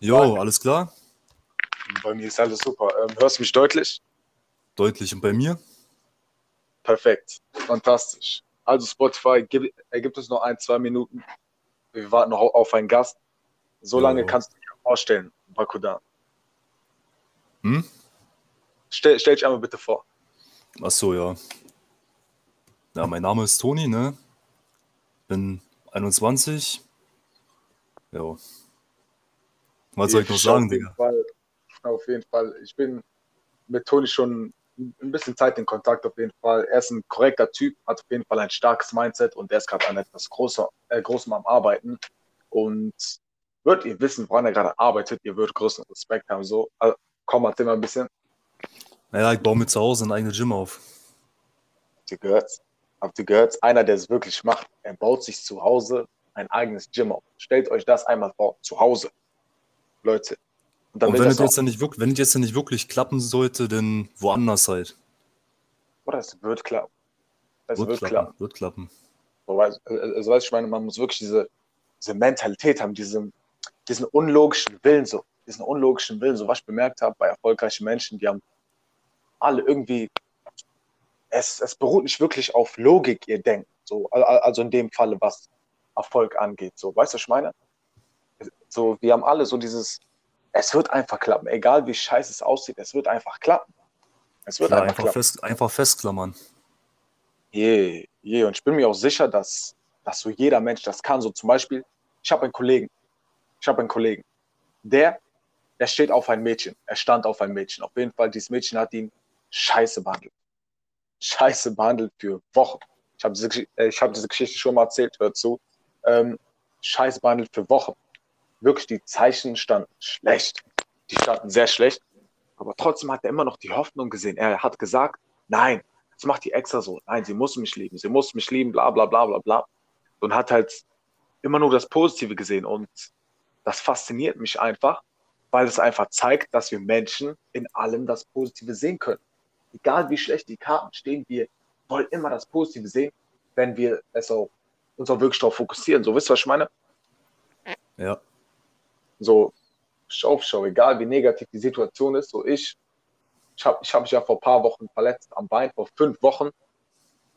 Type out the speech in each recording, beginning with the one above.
Jo, alles klar? Bei mir ist alles super. Ähm, hörst du mich deutlich? Deutlich. Und bei mir? Perfekt. Fantastisch. Also Spotify, gib, ergibt es noch ein, zwei Minuten. Wir warten noch auf einen Gast. So lange kannst du dir vorstellen, Bakudan. Hm? Stell, stell dich einmal bitte vor. Ach so, ja. Ja, mein Name ist Toni, ne? Bin 21. Jo. Was soll ich noch sagen, Digga? Fall, auf jeden Fall. Ich bin mit Toni schon ein bisschen Zeit in Kontakt, auf jeden Fall. Er ist ein korrekter Typ, hat auf jeden Fall ein starkes Mindset und er ist gerade an etwas großer, äh, Großem am Arbeiten. Und wird ihr wissen, woran er gerade arbeitet, ihr würdet größten Respekt haben. So, also, komm, erzähl mal ein bisschen. Naja, ich baue mir zu Hause ein eigenes Gym auf. Habt ihr gehört? Habt ihr gehört? Einer, der es wirklich macht, er baut sich zu Hause ein eigenes Gym auf. Stellt euch das einmal vor, zu Hause. Leute. Und Und wenn es jetzt nicht wirklich, wenn jetzt nicht wirklich klappen sollte, dann woanders halt. Oder es wird klappen. Es Wird wird, klappen, klappen. wird klappen. So, weißt, also, weißt du, ich meine, man muss wirklich diese, diese Mentalität haben, diesen, diesen unlogischen Willen, so, diesen unlogischen Willen, so was ich bemerkt habe bei erfolgreichen Menschen, die haben alle irgendwie, es, es beruht nicht wirklich auf Logik, ihr Denken, so, al- al- also in dem Falle, was Erfolg angeht, so, weißt du, was ich meine? So, wir haben alle so dieses, es wird einfach klappen, egal wie scheiße es aussieht, es wird einfach klappen. Es wird Klar, einfach einfach, klappen. fest, einfach festklammern. Je, je. Und ich bin mir auch sicher, dass, dass so jeder Mensch das kann. So zum Beispiel, ich habe einen Kollegen. Ich habe einen Kollegen. Der, der steht auf ein Mädchen. Er stand auf ein Mädchen. Auf jeden Fall, dieses Mädchen hat ihn scheiße behandelt. Scheiße behandelt für Wochen. Ich habe diese, äh, ich habe diese Geschichte schon mal erzählt, hört zu. Ähm, scheiße behandelt für Wochen. Wirklich, die Zeichen standen schlecht. Die standen sehr schlecht. Aber trotzdem hat er immer noch die Hoffnung gesehen. Er hat gesagt, nein, das macht die extra so. Nein, sie muss mich lieben, sie muss mich lieben, bla bla bla bla bla. Und hat halt immer nur das Positive gesehen. Und das fasziniert mich einfach, weil es einfach zeigt, dass wir Menschen in allem das Positive sehen können. Egal wie schlecht die Karten stehen, wir wollen immer das Positive sehen, wenn wir es auch, uns auch wirklich darauf fokussieren. So, wisst ihr, was ich meine? Ja. So, Show auf Show, egal wie negativ die Situation ist, so ich, ich habe ich hab mich ja vor ein paar Wochen verletzt am Bein, vor fünf Wochen.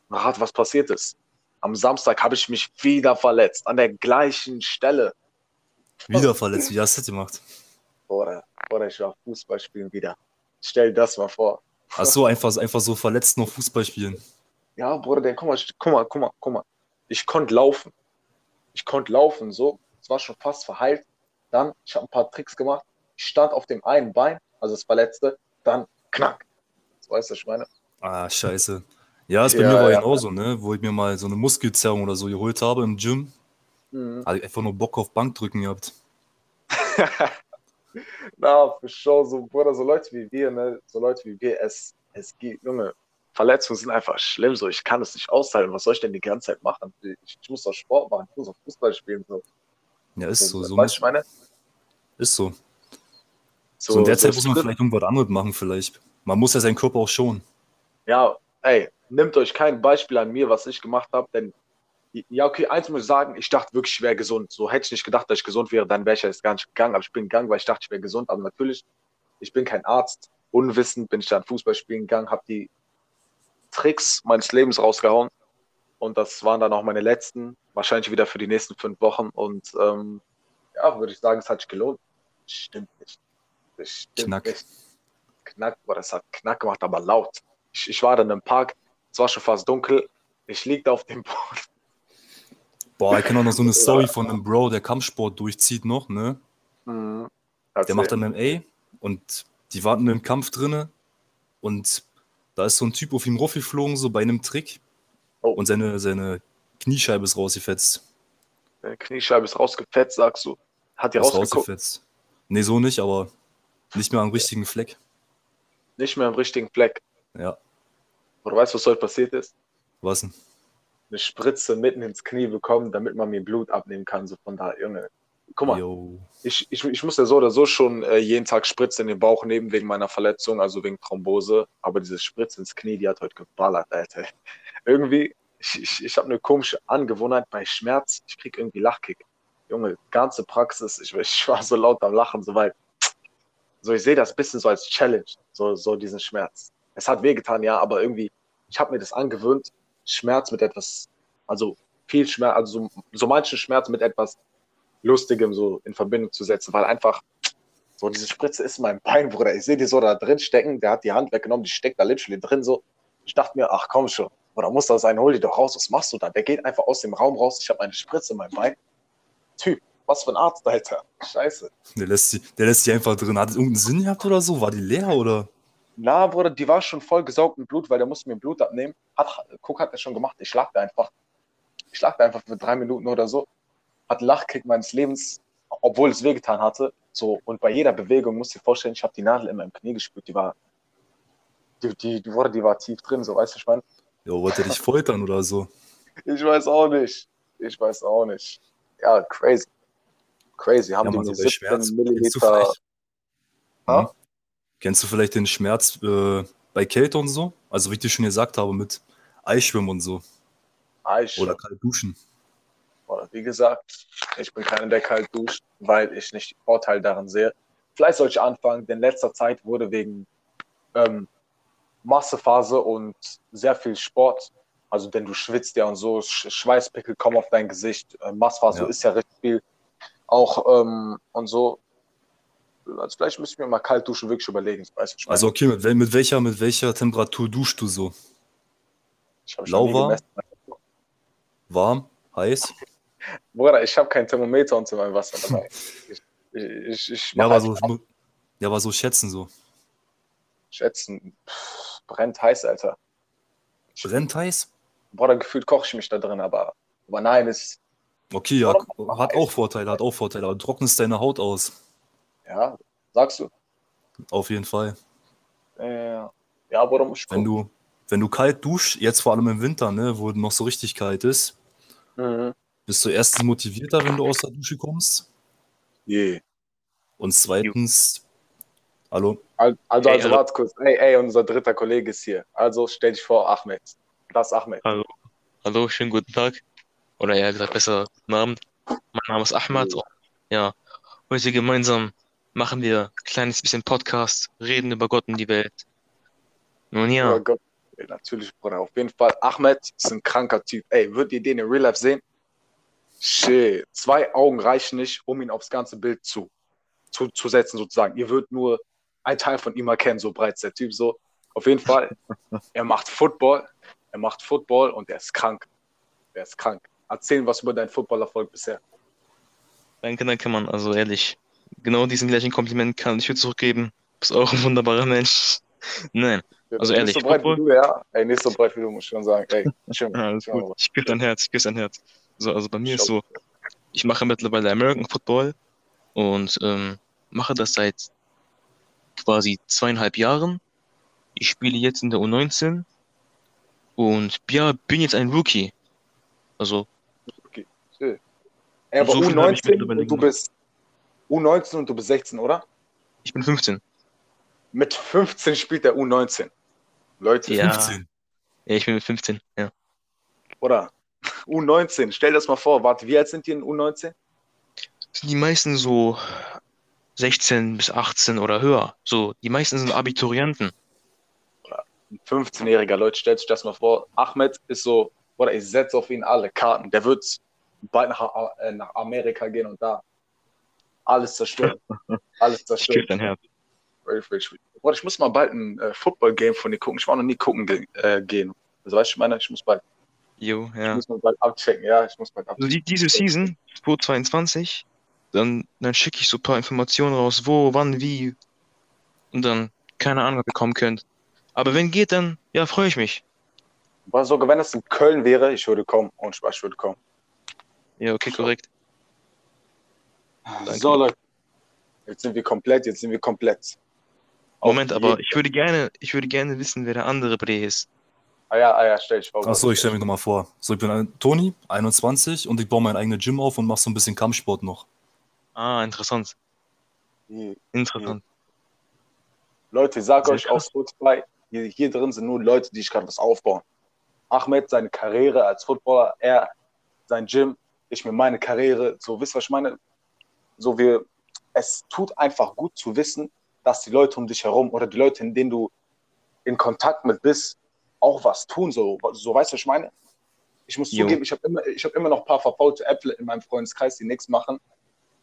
Rat, was passiert ist. Am Samstag habe ich mich wieder verletzt, an der gleichen Stelle. Wieder verletzt. Wie hast du das gemacht? Oder, oder ich war Fußball spielen wieder. Stell dir das mal vor. Ach so, einfach, einfach so verletzt noch Fußball spielen. Ja, Bruder, der, guck mal, guck mal, guck mal, guck mal. Ich konnte laufen. Ich konnte laufen, so. Es war schon fast verheilt. Dann, ich habe ein paar Tricks gemacht. Ich stand auf dem einen Bein, also das Verletzte, dann knack. Das weißt du, was ich meine? Ah, scheiße. Ja, ist bei Ja, mir war ja. genauso, ne? Wo ich mir mal so eine Muskelzerrung oder so geholt habe im Gym. Mhm. Ich einfach nur Bock auf Bankdrücken gehabt. Na, für Show, so, Bruder, so Leute wie wir, ne, so Leute wie wir, es, es geht, Junge, Verletzungen sind einfach schlimm, so, ich kann es nicht aushalten, was soll ich denn die ganze Zeit machen? Ich, ich muss doch Sport machen, ich muss auch Fußball spielen, so. Ja, ist so. so weißt du, ich meine? ist so. So, in der Zeit muss man vielleicht irgendwas anderes machen, vielleicht. Man muss ja seinen Körper auch schonen. Ja, ey, nehmt euch kein Beispiel an mir, was ich gemacht habe, denn, ja, okay, eins muss ich sagen, ich dachte wirklich, ich wäre gesund. So hätte ich nicht gedacht, dass ich gesund wäre, dann wäre ich jetzt gar nicht gegangen, aber ich bin gegangen, weil ich dachte, ich wäre gesund, aber natürlich, ich bin kein Arzt. Unwissend bin ich dann Fußball spielen gegangen, habe die Tricks meines Lebens rausgehauen und das waren dann auch meine letzten, wahrscheinlich wieder für die nächsten fünf Wochen und ähm, ja, würde ich sagen, es hat sich gelohnt. Stimmt nicht. Stimmt Knack. nicht. Knack, boah, das hat Knack gemacht, aber laut. Ich, ich war dann im Park, es war schon fast dunkel, ich lieg da auf dem Boden. Boah, ich kenne auch noch so eine Story von einem Bro, der Kampfsport durchzieht noch, ne? Mhm. Der macht MMA und die warten im Kampf drinne und da ist so ein Typ auf ihm raufgeflogen, so bei einem Trick Oh. und seine, seine Kniescheibe ist rausgefetzt. Deine Kniescheibe ist rausgefetzt, sagst du. Hat die rausgefetzt. Nee, so nicht, aber nicht mehr am richtigen Fleck. Nicht mehr im richtigen Fleck. Ja, Aber du weißt, was heute passiert ist? was denn? Eine Spritze mitten ins Knie bekommen, damit man mir Blut abnehmen kann. So von da, Junge. Guck mal, Yo. ich, ich, ich muss ja so oder so schon äh, jeden Tag Spritze in den Bauch nehmen wegen meiner Verletzung, also wegen Thrombose. Aber diese Spritze ins Knie, die hat heute geballert, Alter. Irgendwie, ich, ich, ich habe eine komische Angewohnheit bei Schmerz, ich krieg irgendwie Lachkick. Junge, ganze Praxis, ich, ich war so laut am Lachen, so weil, so ich sehe das ein bisschen so als Challenge, so, so diesen Schmerz. Es hat wehgetan, ja, aber irgendwie, ich habe mir das angewöhnt, Schmerz mit etwas, also viel Schmerz, also so, so manchen Schmerz mit etwas Lustigem so in Verbindung zu setzen, weil einfach so diese Spritze ist in meinem Bein, Bruder. Ich sehe die so da drin stecken, der hat die Hand weggenommen, die steckt da literally drin so. Ich dachte mir, ach komm schon, oder muss das sein, hol die doch raus, was machst du da? Der geht einfach aus dem Raum raus, ich habe eine Spritze in meinem Bein. Typ, was für ein Arzt, Alter. Scheiße. Der lässt, die, der lässt die einfach drin. Hat es irgendeinen Sinn gehabt oder so? War die leer oder? Na, Bruder, die war schon voll gesaugt mit Blut, weil der musste mir Blut abnehmen. Hat, guck, hat er schon gemacht. Ich lag da einfach. Ich lag da einfach für drei Minuten oder so. Hat Lachkick meines Lebens, obwohl es wehgetan hatte. So, und bei jeder Bewegung musst du dir vorstellen, ich habe die Nadel in meinem Knie gespürt. Die war, die, die, die, wurde, die war tief drin, so, weißt du, ich meine? Ja, wollte dich foltern oder so? Ich weiß auch nicht. Ich weiß auch nicht. Ja, crazy. Crazy. Haben Ja, die so bei 17 Schmerz. Kennst du Milliliter. vielleicht, Ha? Hm? Kennst du vielleicht den Schmerz äh, bei Kälte und so? Also, wie ich dir schon gesagt habe, mit Eisschwimmen und so. Eis. Oder kalt duschen. Oder wie gesagt, ich bin keiner, der kalt duscht, weil ich nicht Vorteil darin sehe. Vielleicht sollte ich anfangen, denn in letzter Zeit wurde wegen ähm, Massephase und sehr viel Sport, also denn du schwitzt ja und so, Sch Schweißpickel kommen auf dein Gesicht, äh, Massphase Ja. ist ja recht viel, auch ähm, und so. Also vielleicht müssen wir mal kalt duschen wirklich überlegen. Weißt du, ich Also, okay, mit, mit, welcher, mit welcher Temperatur duschst du so? ich lauwarm? Warm? Heiß? Bruder, ich habe kein Thermometer und so mein Wasser dabei. Ich, ich, ich, ich Ja, aber so, ja, aber so schätzen so. schätzen. Pff, brennt heiß, Alter. Brennt heiß? Bruder, gefühlt koche ich mich da drin, aber, aber nein, ist, Okay, ja, hat auch Vorteile, hat auch Vorteile, aber trocknest deine Haut aus. ja, sagst du? Auf jeden Fall. Äh, ja, muss ich Wenn du, wenn du kalt duschst, jetzt vor allem im Winter, ne, wo noch so richtig kalt ist, Mhm. bist du erstens motivierter, wenn du aus der Dusche kommst. Yeah. Und zweitens, hallo, Al- Also, Ey, also, hallo. warte kurz. Ey, ey, unser dritter Kollege ist hier. Also, stell dich vor, Ahmed. Das ist Ahmed. Hallo. Hallo, schönen guten Tag. Oder ja gesagt, besser guten Abend. Mein Name ist Ahmad. Und ja, heute gemeinsam machen wir ein kleines bisschen Podcast, reden über Gott und die Welt. Nun ja, Oh Gott. Natürlich, Bruder. Auf jeden Fall. Ahmed ist ein kranker Typ. Ey, würdet ihr den in Real Life sehen? Shit. Zwei Augen reichen nicht, um ihn aufs ganze Bild zu, zu, zu setzen, sozusagen. Ihr würdet nur einen Teil von ihm erkennen, so breit ist der Typ so. Auf jeden Fall. Er macht Football. Er macht Football und er ist krank. Er ist krank. Erzähl was über deinen Footballerfolg bisher. danke, danke, Mann. Also ehrlich, genau diesen gleichen Kompliment kann ich dir zurückgeben. Du bist auch ein wunderbarer Mensch. Nein, Also nicht ehrlich, so breit wie Football- du, ja. Ey, nicht so breit wie du, muss ich schon sagen. Ey, schön. alles schön, gut. Ich küsse dein Herz, ich küsse dein Herz. So, also bei mir ist so, ich mache mittlerweile American Football und ähm, mache das seit quasi zweieinhalb Jahren. Ich spiele jetzt in der U19 und ja, bin jetzt ein Rookie. Also, Ey, aber So viel hab ich U19 mittlerweile und du bist U19 und du bist 16, oder? ich bin 15. Mit 15 spielt der U19. Leute, Ja. 15. Ja, ich bin mit 15, ja. oder? U19, stell das mal vor. Warte, wie alt sind die in U19? Sind die meisten so 16 bis 18 oder höher? So, die meisten sind Abiturienten. Ein 15-jähriger, Leute, stellt sich das mal vor. Ahmed ist so, oder ich setze auf ihn alle Karten. Der wird bald nach, äh, nach Amerika gehen und da alles zerstören. Alles Ich zerstören. dein Herz. Boah, ich muss mal bald ein äh, Football-Game von dir gucken. Ich war noch nie gucken ge äh, gehen. Also weißt du, ich meine, ich muss bald, Jo, ich ja. muss mal bald abchecken. Ja, ich muss bald Also abchecken. die, diese Season, 2022, dann, dann schicke ich so ein paar Informationen raus, wo, wann, wie. Und dann, keine Ahnung, ob ihr kommen könnt. Aber wenn geht, dann, ja, freue ich mich. Aber sogar wenn es in Köln wäre, ich würde kommen. Und Spaß, ich würde kommen. Ja, okay, korrekt. Danke. So, Leute. Jetzt sind wir komplett, jetzt sind wir komplett. Auf Moment, aber ich würde gerne, ich würde gerne wissen, wer der andere Bre ist. Ah ja, ah ja, stell dich vor. Achso, ich stelle mich nochmal vor. So, ich bin ein- Toni, 21 und ich baue mein eigenes Gym auf und mache so ein bisschen Kampfsport noch. Ah, interessant. Hier. Interessant. Leute, ich sag Sehr euch auf krass. Spotify, hier, hier drin sind nur Leute, die sich gerade was aufbauen. Ahmed, seine Karriere als Footballer, er, sein Gym, ich mir meine Karriere, so, wisst ihr, was ich meine? So, wir, es tut einfach gut zu wissen, dass die Leute um dich herum oder die Leute, in denen du in Kontakt mit bist, auch was tun, so, so weißt du, was ich meine? Ich muss Jo. zugeben, ich habe immer, ich hab immer noch ein paar verfaulte Äpfel in meinem Freundeskreis, die nichts machen.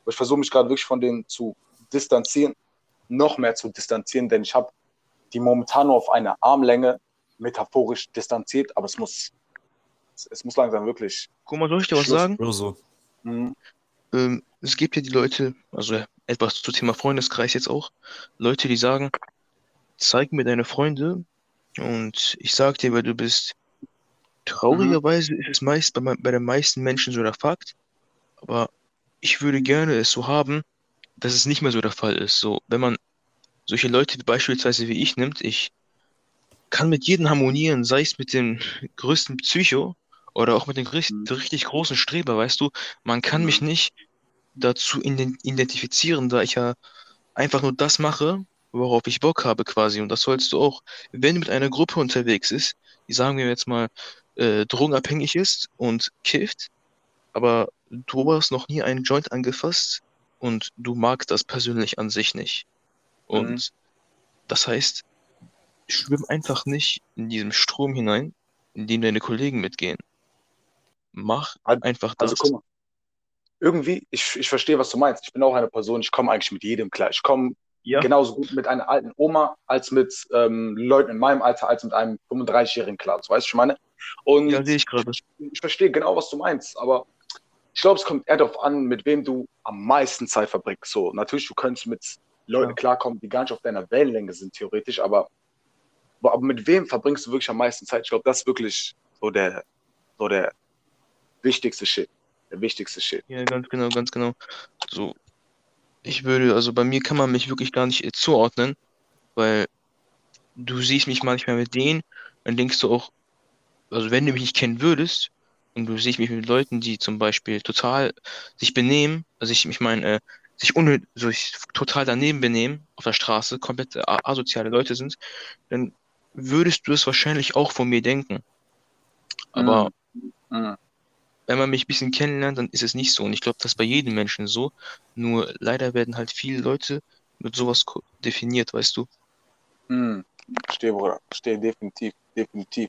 Aber ich versuche mich gerade wirklich von denen zu distanzieren, noch mehr zu distanzieren, denn ich habe die momentan nur auf eine Armlänge metaphorisch distanziert, aber es muss, es, es muss langsam wirklich. Guck mal, soll ich dir was sagen? Oder so. Mhm. Ähm, es gibt ja die Leute, also etwas zum Thema Freundeskreis jetzt auch, Leute, die sagen, zeig mir deine Freunde und ich sag dir, wer du bist. Traurigerweise ist es meist bei, bei den meisten Menschen so der Fakt, aber ich würde gerne es so haben, dass es nicht mehr so der Fall ist. So, wenn man solche Leute wie beispielsweise wie ich nimmt, ich kann mit jedem harmonieren, sei es mit dem größten Psycho oder auch mit dem richtig, Mhm. richtig großen Streber, weißt du, man kann mich nicht dazu ident- identifizieren, da ich ja einfach nur das mache, worauf ich Bock habe quasi. Und das sollst du auch, wenn du mit einer Gruppe unterwegs ist, die sagen wir jetzt mal äh, drogenabhängig ist und kifft, aber du hast noch nie einen Joint angefasst und du magst das persönlich an sich nicht. Und Mhm. das heißt, schwimm einfach nicht in diesem Strom hinein, in den deine Kollegen mitgehen. Mach Also- einfach Also das. guck mal. Irgendwie, ich, ich verstehe, was du meinst. Ich bin auch eine Person, ich komme eigentlich mit jedem klar. Ich komme Ja. genauso gut mit einer alten Oma als mit ähm, Leuten in meinem Alter, als mit einem 35-Jährigen klar. So, weißt du, was ich meine? Und Ja, sehe ich gerade. ich verstehe genau, was du meinst, aber ich glaube, es kommt eher darauf an, mit wem du am meisten Zeit verbringst. So, natürlich, du könntest mit Leuten Ja. klarkommen, die gar nicht auf deiner Wellenlänge sind, theoretisch, aber, aber mit wem verbringst du wirklich am meisten Zeit? Ich glaube, das ist wirklich so der, so der wichtigste Shit. Der wichtigste Shit. Ja, ganz genau, ganz genau. So, ich würde, also bei mir kann man mich wirklich gar nicht äh, zuordnen, weil du siehst mich manchmal mit denen, dann denkst du auch, also wenn du mich nicht kennen würdest und du siehst mich mit Leuten, die zum Beispiel total sich benehmen, also ich, ich meine, äh, sich unnö so ich, total daneben benehmen auf der Straße, komplett äh, asoziale Leute sind, dann würdest du es wahrscheinlich auch von mir denken. Aber Mhm. wenn man mich ein bisschen kennenlernt, dann ist es nicht so. Und ich glaube, das ist bei jedem Menschen so. Nur leider werden halt viele Leute mit sowas definiert, weißt du? Mhm. Verstehe, Bruder. Verstehe, definitiv, definitiv.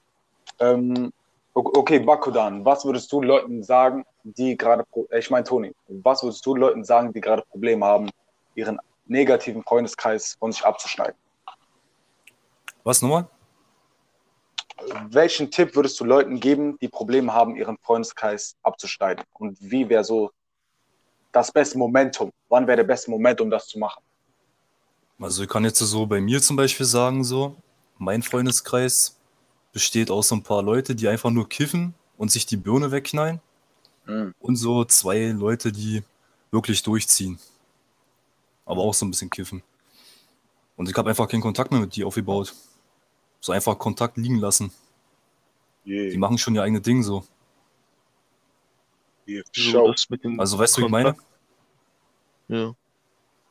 Ähm, okay, Bakudan, was würdest du Leuten sagen, die gerade, äh, ich meine Toni, was würdest du Leuten sagen, die gerade Probleme haben, ihren negativen Freundeskreis von sich abzuschneiden? Was nochmal? Welchen Tipp würdest du Leuten geben, die Probleme haben, ihren Freundeskreis abzuschneiden? Und wie wäre so das beste Momentum? Wann wäre der beste Moment, um das zu machen? Also ich kann jetzt so bei mir zum Beispiel sagen, so, mein Freundeskreis besteht aus so ein paar Leute, die einfach nur kiffen und sich die Birne wegknallen Mhm. und so zwei Leute, die wirklich durchziehen. Aber auch so ein bisschen kiffen. Und ich habe einfach keinen Kontakt mehr mit die aufgebaut. So einfach Kontakt liegen lassen. Die machen schon ihr eigenes Ding so. Yeah. So, Also weißt du, wie ich meine? Ja.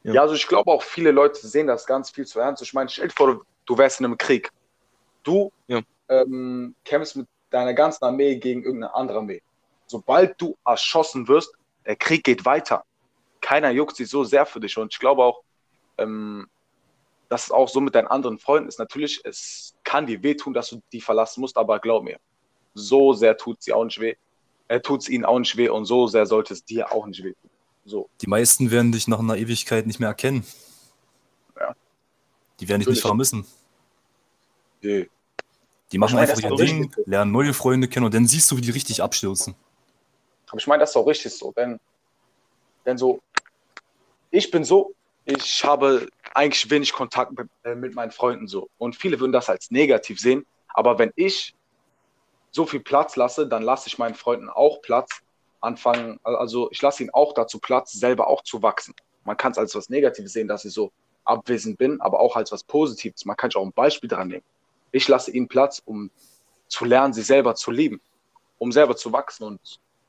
Ja. Ja, also ich glaube auch viele Leute sehen das ganz viel zu ernst. Ich meine, stell dir vor, du- du wärst in einem Krieg. Du Ja. Ähm, kämpfst mit deiner ganzen Armee gegen irgendeine andere Armee. Sobald du erschossen wirst, der Krieg geht weiter. Keiner juckt sich so sehr für dich. Und ich glaube auch, ähm, dass es auch so mit deinen anderen Freunden ist. Natürlich, es kann dir wehtun, dass du die verlassen musst, aber glaub mir, so sehr tut sie auch nicht weh. Äh, tut es ihnen auch nicht weh und so sehr sollte es dir auch nicht weh tun. So. Die meisten werden dich nach einer Ewigkeit nicht mehr erkennen. Ja. Die werden dich Natürlich. nicht vermissen. Yeah. Die machen einfach ihr Ding, richtig lernen neue Freunde kennen und dann siehst du, wie die richtig abstürzen. Aber ich meine, das ist auch richtig so, denn, denn so, ich bin so, ich habe eigentlich wenig Kontakt mit, äh, mit meinen Freunden so. Und viele würden das als negativ sehen, aber wenn ich so viel Platz lasse, dann lasse ich meinen Freunden auch Platz, anfangen, also ich lasse ihnen auch dazu Platz, selber auch zu wachsen. Man kann es als was Negatives sehen, dass ich so abwesend bin, aber auch als was Positives. Man kann sich auch ein Beispiel dran nehmen. Ich lasse ihnen Platz, um zu lernen, sie selber zu lieben, um selber zu wachsen und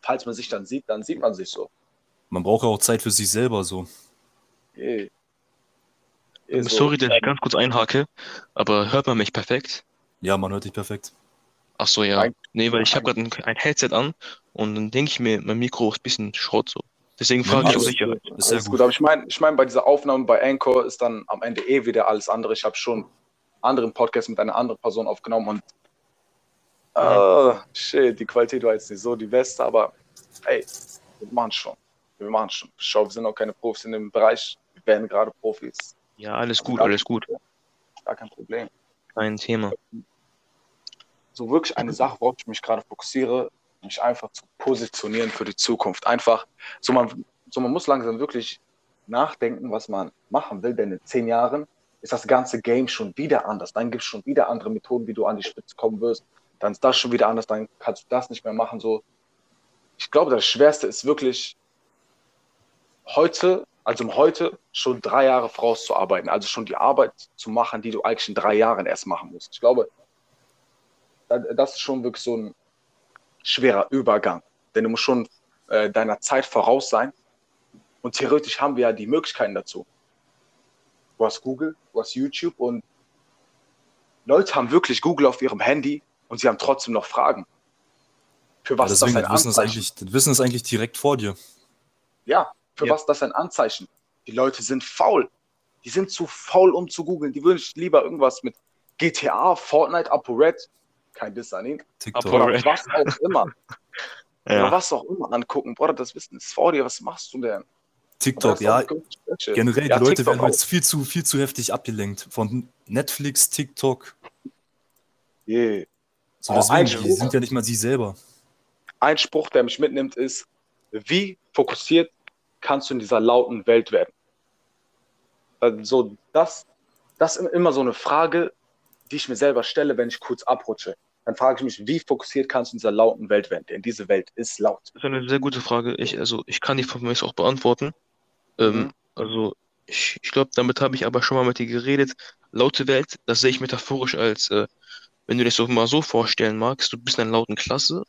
falls man sich dann sieht, dann sieht man sich so. Man braucht ja auch Zeit für sich selber so. Eh. Eh, Ähm, so. Sorry, dass ich ganz kurz einhake, aber hört man mich perfekt? Ja, man hört dich perfekt. Ach so, ja. Nein. Nee, weil ich habe gerade ein, ein Headset an Und dann denke ich mir, mein Mikro ist ein bisschen Schrott so. Deswegen Ja, frage ich alles Sicherheit. Ist Alles gut. gut, aber ich meine, ich mein, bei dieser Aufnahme bei Anchor ist dann am Ende eh wieder alles andere. Ich habe schon anderen Podcast mit einer anderen Person aufgenommen und ah, shit, die Qualität war jetzt nicht so die beste, aber ey, wir machen schon. Wir machen schon. Schau, wir sind auch keine Profis in dem Bereich. Wir werden gerade Profis. Ja, alles gut, alles gut. Gar kein Problem. Kein Thema. so wirklich eine Sache, worauf ich mich gerade fokussiere, mich einfach zu positionieren für die Zukunft. Einfach, so man, so man muss langsam wirklich nachdenken, was man machen will, denn in zehn Jahren ist das ganze Game schon wieder anders. Dann gibt es schon wieder andere Methoden, wie du an die Spitze kommen wirst. Dann ist das schon wieder anders, dann kannst du das nicht mehr machen. So, ich glaube, das Schwerste ist wirklich heute, also im Heute, schon drei Jahre vorauszuarbeiten. Also schon die Arbeit zu machen, die du eigentlich in drei Jahren erst machen musst. Ich glaube, da- das ist schon wirklich so ein schwerer Übergang. Denn du musst schon äh, deiner Zeit voraus sein. Und theoretisch haben wir ja die Möglichkeiten dazu. Du hast Google, du hast YouTube und Leute haben wirklich Google auf ihrem Handy und sie haben trotzdem noch Fragen. Für Ja, was ist das deswegen, ein das Wissen, ist Anzeichen? eigentlich, das Wissen ist eigentlich direkt vor dir. Ja, für Ja. was ist das ein Anzeichen? Die Leute sind faul. Die sind zu faul, um zu googeln. Die würden lieber irgendwas mit GTA, Fortnite, ApoRed, kein Diss an ihn, oder was auch immer. Oder Ja, was auch immer angucken. Bruder, das Wissen ist vor dir. Was machst du denn? TikTok, ja. Generell, Ja, die Leute TikTok werden heute viel zu, viel zu heftig abgelenkt. Von Netflix, TikTok. Yeah. So, Oh, deswegen, ein die Spruch. sind ja nicht mal sie selber. Ein Spruch, der mich mitnimmt, ist, wie fokussiert kannst du in dieser lauten Welt werden? Also das, das ist immer so eine Frage, die ich mir selber stelle, wenn ich kurz abrutsche. Dann frage ich mich, wie fokussiert kannst du in dieser lauten Welt werden? Denn diese Welt ist laut. das ist eine sehr gute Frage. Ich, also, ich kann die von mir auch beantworten. Ähm, Mhm. also, ich, ich glaube, damit habe ich aber schon mal mit dir geredet. Laute Welt, das sehe ich metaphorisch als, äh, wenn du dir das so mal so vorstellen magst, du bist in einer lauten Klasse,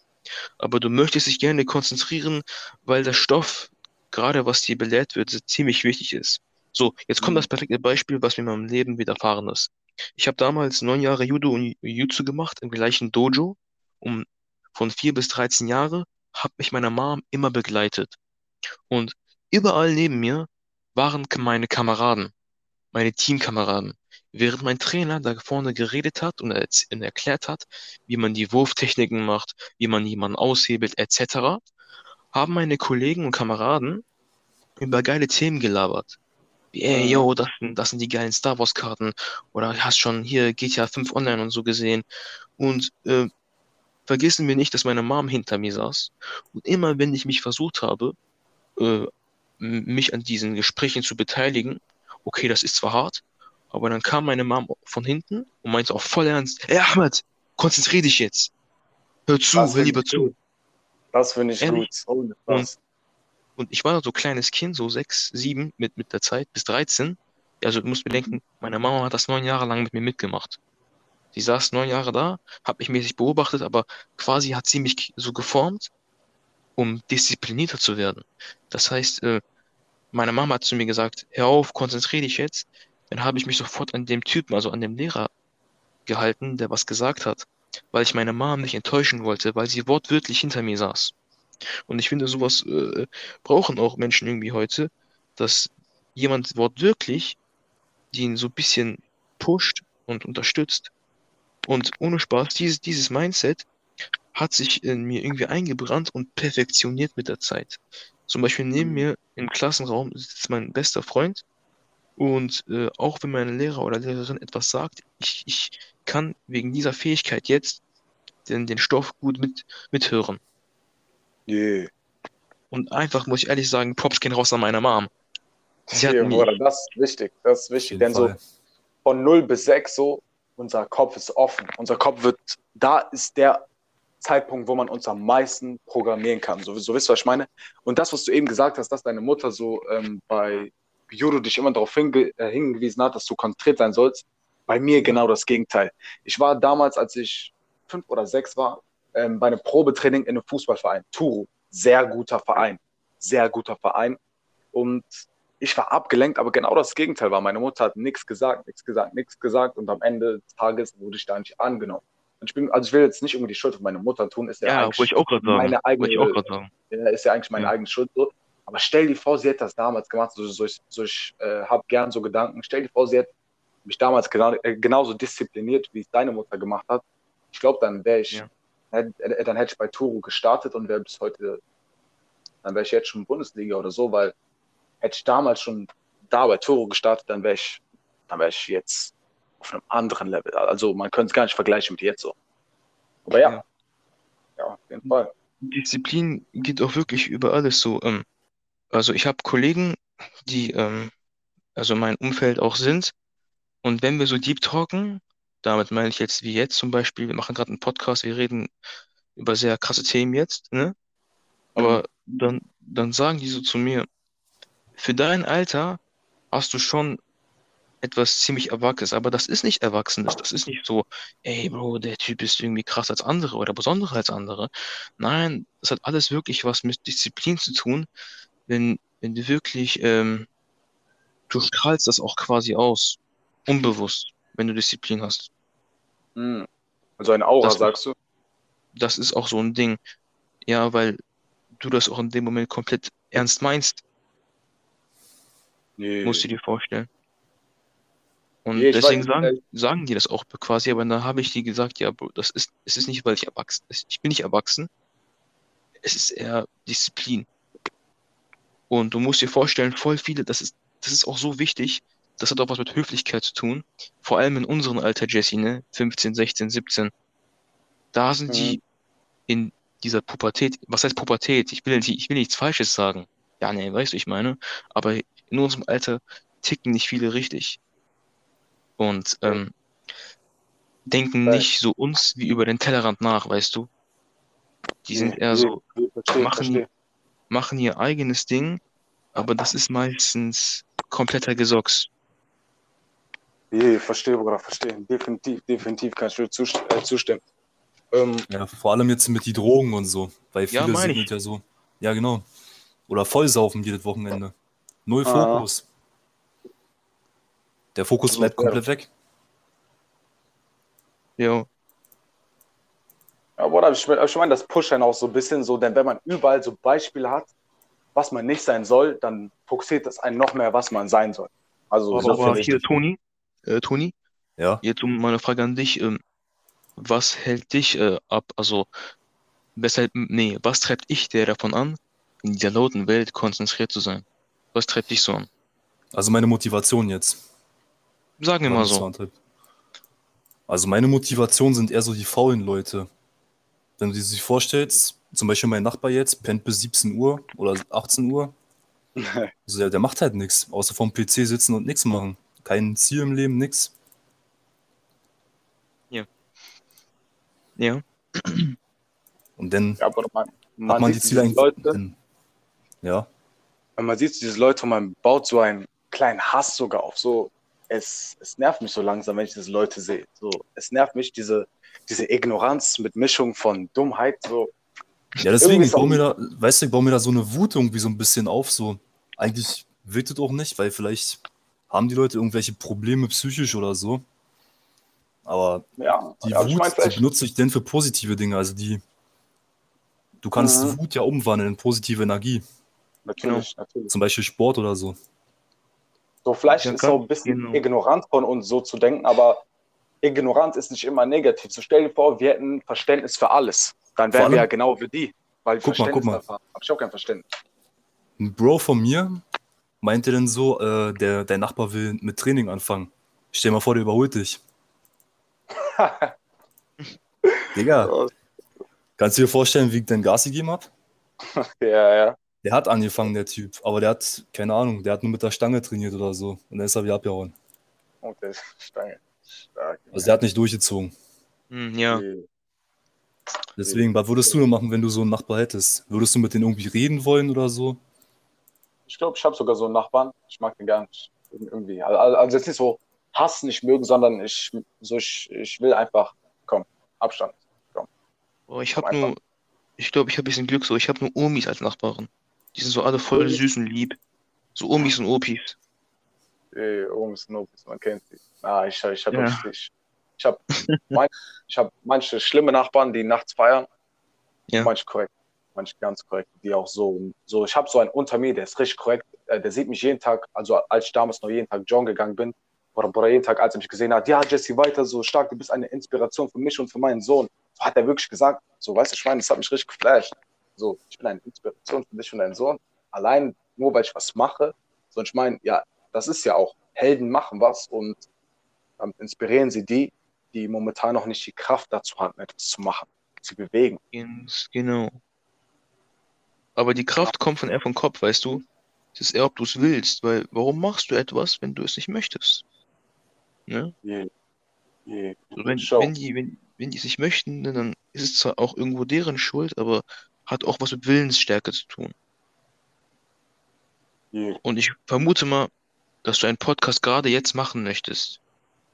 aber du möchtest dich gerne konzentrieren, weil der Stoff, gerade was dir belehrt wird, ziemlich wichtig ist. So, jetzt kommt Mhm. das perfekte Beispiel, was mir in meinem Leben widerfahren ist. Ich habe damals neun Jahre Judo und Jiu-Jitsu gemacht im gleichen Dojo. Um, von vier bis 13 Jahre hat mich meine Mom immer begleitet. Und überall neben mir waren meine Kameraden, meine Teamkameraden. Während mein Trainer da vorne geredet hat und, und erklärt hat, wie man die Wurftechniken macht, wie man jemanden aushebelt, etc., haben meine Kollegen und Kameraden über geile Themen gelabert. Ey, Mhm. yo, das, sind- das sind die geilen Star Wars Karten. Oder hast schon hier GTA 5 Online und so gesehen. Und äh, vergessen wir nicht, dass meine Mom hinter mir saß. Und immer, wenn ich mich versucht habe, äh, mich an diesen Gesprächen zu beteiligen, okay, das ist zwar hart, aber dann kam meine Mom von hinten und meinte auch voll ernst, ey Ahmed, konzentrier dich jetzt. Hör zu, Das hör lieber zu. Das finde ich Ehrlich? gut. Spaß. Und ich war so kleines Kind, so sechs, sieben mit, mit der Zeit, bis 13. Also du musst bedenken, meine Mama hat das neun Jahre lang mit mir mitgemacht. Sie saß neun Jahre da, hat mich mäßig beobachtet, aber quasi hat sie mich so geformt, um disziplinierter zu werden. Das heißt, äh, meine Mama hat zu mir gesagt, hör auf, konzentrier dich jetzt. Dann habe ich mich sofort an dem Typen, also an dem Lehrer gehalten, der was gesagt hat, weil ich meine Mom nicht enttäuschen wollte, weil sie wortwörtlich hinter mir saß. Und ich finde, sowas äh, brauchen auch Menschen irgendwie heute, dass jemand wortwörtlich die ihn so ein bisschen pusht und unterstützt. Und ohne Spaß, dieses, dieses Mindset hat sich in mir irgendwie eingebrannt und perfektioniert mit der Zeit. Zum Beispiel neben Mhm. mir im Klassenraum sitzt mein bester Freund und äh, auch wenn mein Lehrer oder Lehrerin etwas sagt, ich, ich kann wegen dieser Fähigkeit jetzt den, den Stoff gut mit, mithören. Yeah. Und einfach, muss ich ehrlich sagen, Props gehen raus an meine Mom. Sie hat mich- Bruder, das ist wichtig. Das ist wichtig. Denn so Fall. von 0 bis 6 so, unser Kopf ist offen. Unser Kopf wird, da ist der Zeitpunkt, wo man uns am meisten programmieren kann. So, so wisst ihr, was ich meine? Und das, was du eben gesagt hast, dass deine Mutter so ähm, bei Judo dich immer darauf hinge äh, hingewiesen hat, dass du konzentriert sein sollst, bei mir genau das Gegenteil. Ich war damals, als ich fünf oder sechs war, ähm, bei einem Probetraining in einem Fußballverein. Turu, sehr guter Verein. Sehr guter Verein. Und ich war abgelenkt, aber genau das Gegenteil war. Meine Mutter hat nichts gesagt, nichts gesagt, nichts gesagt und am Ende des Tages wurde ich da nicht angenommen. Und ich bin, also ich will jetzt nicht irgendwie die Schuld auf meine Mutter tun, ist ja, Ja, eigentlich ich auch meine eigene, ich auch sagen. ist ja eigentlich meine Ja. eigene Schuld. So. Aber stell dir vor, sie hätte das damals gemacht. So, so, ich- so ich äh, habe gern so Gedanken. Stell dir vor, sie hätte mich damals genau, äh, genauso diszipliniert, wie es deine Mutter gemacht hat. Ich glaube, dann wäre ich, Ja. Äh, dann hätte ich bei Turo gestartet und wäre bis heute, dann wäre ich jetzt schon Bundesliga oder so, weil hätte ich damals schon da bei Turo gestartet, dann wäre ich, dann wäre ich jetzt auf einem anderen Level. Also man könnte es gar nicht vergleichen mit jetzt so. Aber ja, Ja. ja, auf jeden Fall. Disziplin geht auch wirklich über alles so. Ähm, also ich habe Kollegen, die ähm, also in meinem Umfeld auch sind. Und wenn wir so deep talken, damit meine ich jetzt wie jetzt zum Beispiel, wir machen gerade einen Podcast, wir reden über sehr krasse Themen jetzt, ne? Aber dann, dann sagen die so zu mir, für dein Alter hast du schon etwas ziemlich Erwachsenes, aber das ist nicht Erwachsenes. Das ist nicht so, ey Bro, der Typ ist irgendwie krasser als andere oder besonderer als andere. Nein, das hat alles wirklich was mit Disziplin zu tun. Wenn, wenn du wirklich, ähm, du strahlst das auch quasi aus, unbewusst, wenn du Disziplin hast. Mhm. Also eine Aura, Das- sagst du? Das ist auch so ein Ding. Ja, weil du das auch in dem Moment komplett ernst meinst, Nee. musst du dir vorstellen. Und Nee, deswegen weiß, sagen, sagen die das auch quasi, aber dann habe ich dir gesagt, ja, Bro, das ist, es ist nicht, weil ich erwachsen, ich bin nicht erwachsen. Es ist eher Disziplin. Und du musst dir vorstellen, voll viele, das ist, das ist auch so wichtig, das hat auch was mit Höflichkeit zu tun. Vor allem in unserem Alter, Jesse, ne? 15, 16, 17. Da sind die in dieser Pubertät, was heißt Pubertät? Ich will, ich will nichts Falsches sagen. Ja, nee, weißt du, ich meine. Aber in unserem Alter ticken nicht viele richtig. Und ähm, denken Right. nicht so uns wie über den Tellerrand nach, weißt du? Die sind eher so, verstehe, machen- verstehe. machen ihr eigenes Ding, aber das ist meistens kompletter Gesocks. Nee, verstehe, Bruder, verstehe. Definitiv, definitiv kann ich dir zust äh, zustimmen. Ähm, Ja, vor allem jetzt mit die Drogen und so. Weil Ja, viele mein sind ich. ja so. Ja, genau. Oder vollsaufen jedes Wochenende. Null Ah. Fokus. Der Fokus So, bleibt ja. komplett weg. Ja, ja, Bruder, ich, ich meine, das pusht dann auch so ein bisschen so, denn wenn man überall so Beispiele hat, was man nicht sein soll, dann fokussiert das einen noch mehr, was man sein soll. Also, so aber, ich hier. Toni, äh, Toni, Ja. jetzt um meine Frage an dich, ähm, was hält dich äh, ab, also weshalb, nee, was treibt dich der davon an, in dieser lauten Welt konzentriert zu sein? Was treibt dich so an? Also meine Motivation jetzt. Sagen wir mal so. Also meine Motivation sind eher so die faulen Leute. Wenn du dir sich vorstellst, zum Beispiel mein Nachbar jetzt pennt bis 17 Uhr oder 18 Uhr. Also der, der macht halt nichts, außer vom PC sitzen und nichts machen. Kein Ziel im Leben, nix. Ja, Und dann Ja, aber man, hat man man die sieht Ziele eigentlich. Leute, dann- Ja, wenn man sieht diese Leute man baut so einen kleinen Hass sogar auf. So, es, es nervt mich so langsam, wenn ich diese Leute sehe. So, es nervt mich, diese, diese Ignoranz mit Mischung von Dummheit. So, ja deswegen, ich baue ist mir da, weißt du, ich baue mir da so eine Wut irgendwie so ein bisschen auf. So, eigentlich wird das auch nicht, weil vielleicht haben die Leute irgendwelche Probleme psychisch oder so. Aber ja, die ja, ich Wut, meine, die vielleicht, benutze ich denn für positive Dinge. Also die, du kannst Mhm. Wut ja umwandeln in positive Energie. natürlich, natürlich. Zum Beispiel Sport oder so. So, vielleicht Ja, ist so ein bisschen genau. ignorant von uns so zu denken, aber Ignoranz ist nicht immer negativ. So, stell dir vor, wir hätten Verständnis für alles. Dann wären wir ja genau wie die. Weil Guck mal, guck mal. Habe ich auch kein Verständnis. Ein Bro von mir meinte dann so, äh, der, der Nachbar will mit Training anfangen. Stell dir mal vor, der überholt dich. Digga, kannst du dir vorstellen, wie ich denn Gas gegeben habe? ja, ja. Der hat angefangen, der Typ. Aber der hat, keine Ahnung, der hat nur mit der Stange trainiert oder so. Und dann ist er wieder abgehauen. Und der Stange. Stark. Also der hat nicht durchgezogen. hm, ja. Deswegen, was würdest du denn machen, wenn du so einen Nachbar hättest? Würdest du mit denen irgendwie reden wollen oder so? Ich glaube, ich habe sogar so einen Nachbarn. Ich mag den gar nicht. Irgendwie. Also, also jetzt nicht so Hass nicht mögen, sondern ich, so ich, ich will einfach, komm, Abstand. Oh, ich habe nur, ich glaube, ich habe ein bisschen Glück so. Ich habe nur Omis als Nachbarn. Die sind so alle voll Omis? süß und lieb. So Omis und Opis. Äh, oben ist Nobis, man kennt sie. Ah, ich, ich habe Ja. richtig. Ich habe mein, ich hab manche schlimme Nachbarn, die nachts feiern. Ja. Manche korrekt, manche ganz korrekt, die auch so, so ich habe so einen unter mir, der ist richtig korrekt, äh, der sieht mich jeden Tag, also als ich damals noch jeden Tag joggen gegangen bin, oder, oder jeden Tag, als er mich gesehen hat, ja, Jesse, weiter so stark, du bist eine Inspiration für mich und für meinen Sohn. So hat er wirklich gesagt. So, weißt du, ich meine, das hat mich richtig geflasht. So, ich bin eine Inspiration für dich und deinen Sohn. Allein nur, weil ich was mache. So, ich meine, ja, das ist ja auch, Helden machen was und damit inspirieren sie die, die momentan noch nicht die Kraft dazu hatten, etwas zu machen, zu bewegen. Genau. Aber die Kraft kommt von eher vom Kopf, weißt du? Es ist eher, ob du es willst, weil warum machst du etwas, wenn du es nicht möchtest? Ne? Je. Also wenn, wenn die, wenn, wenn die es nicht möchten, ne, dann ist es zwar auch irgendwo deren Schuld, aber hat auch was mit Willensstärke zu tun. Je. Und ich vermute mal, dass du einen Podcast gerade jetzt machen möchtest,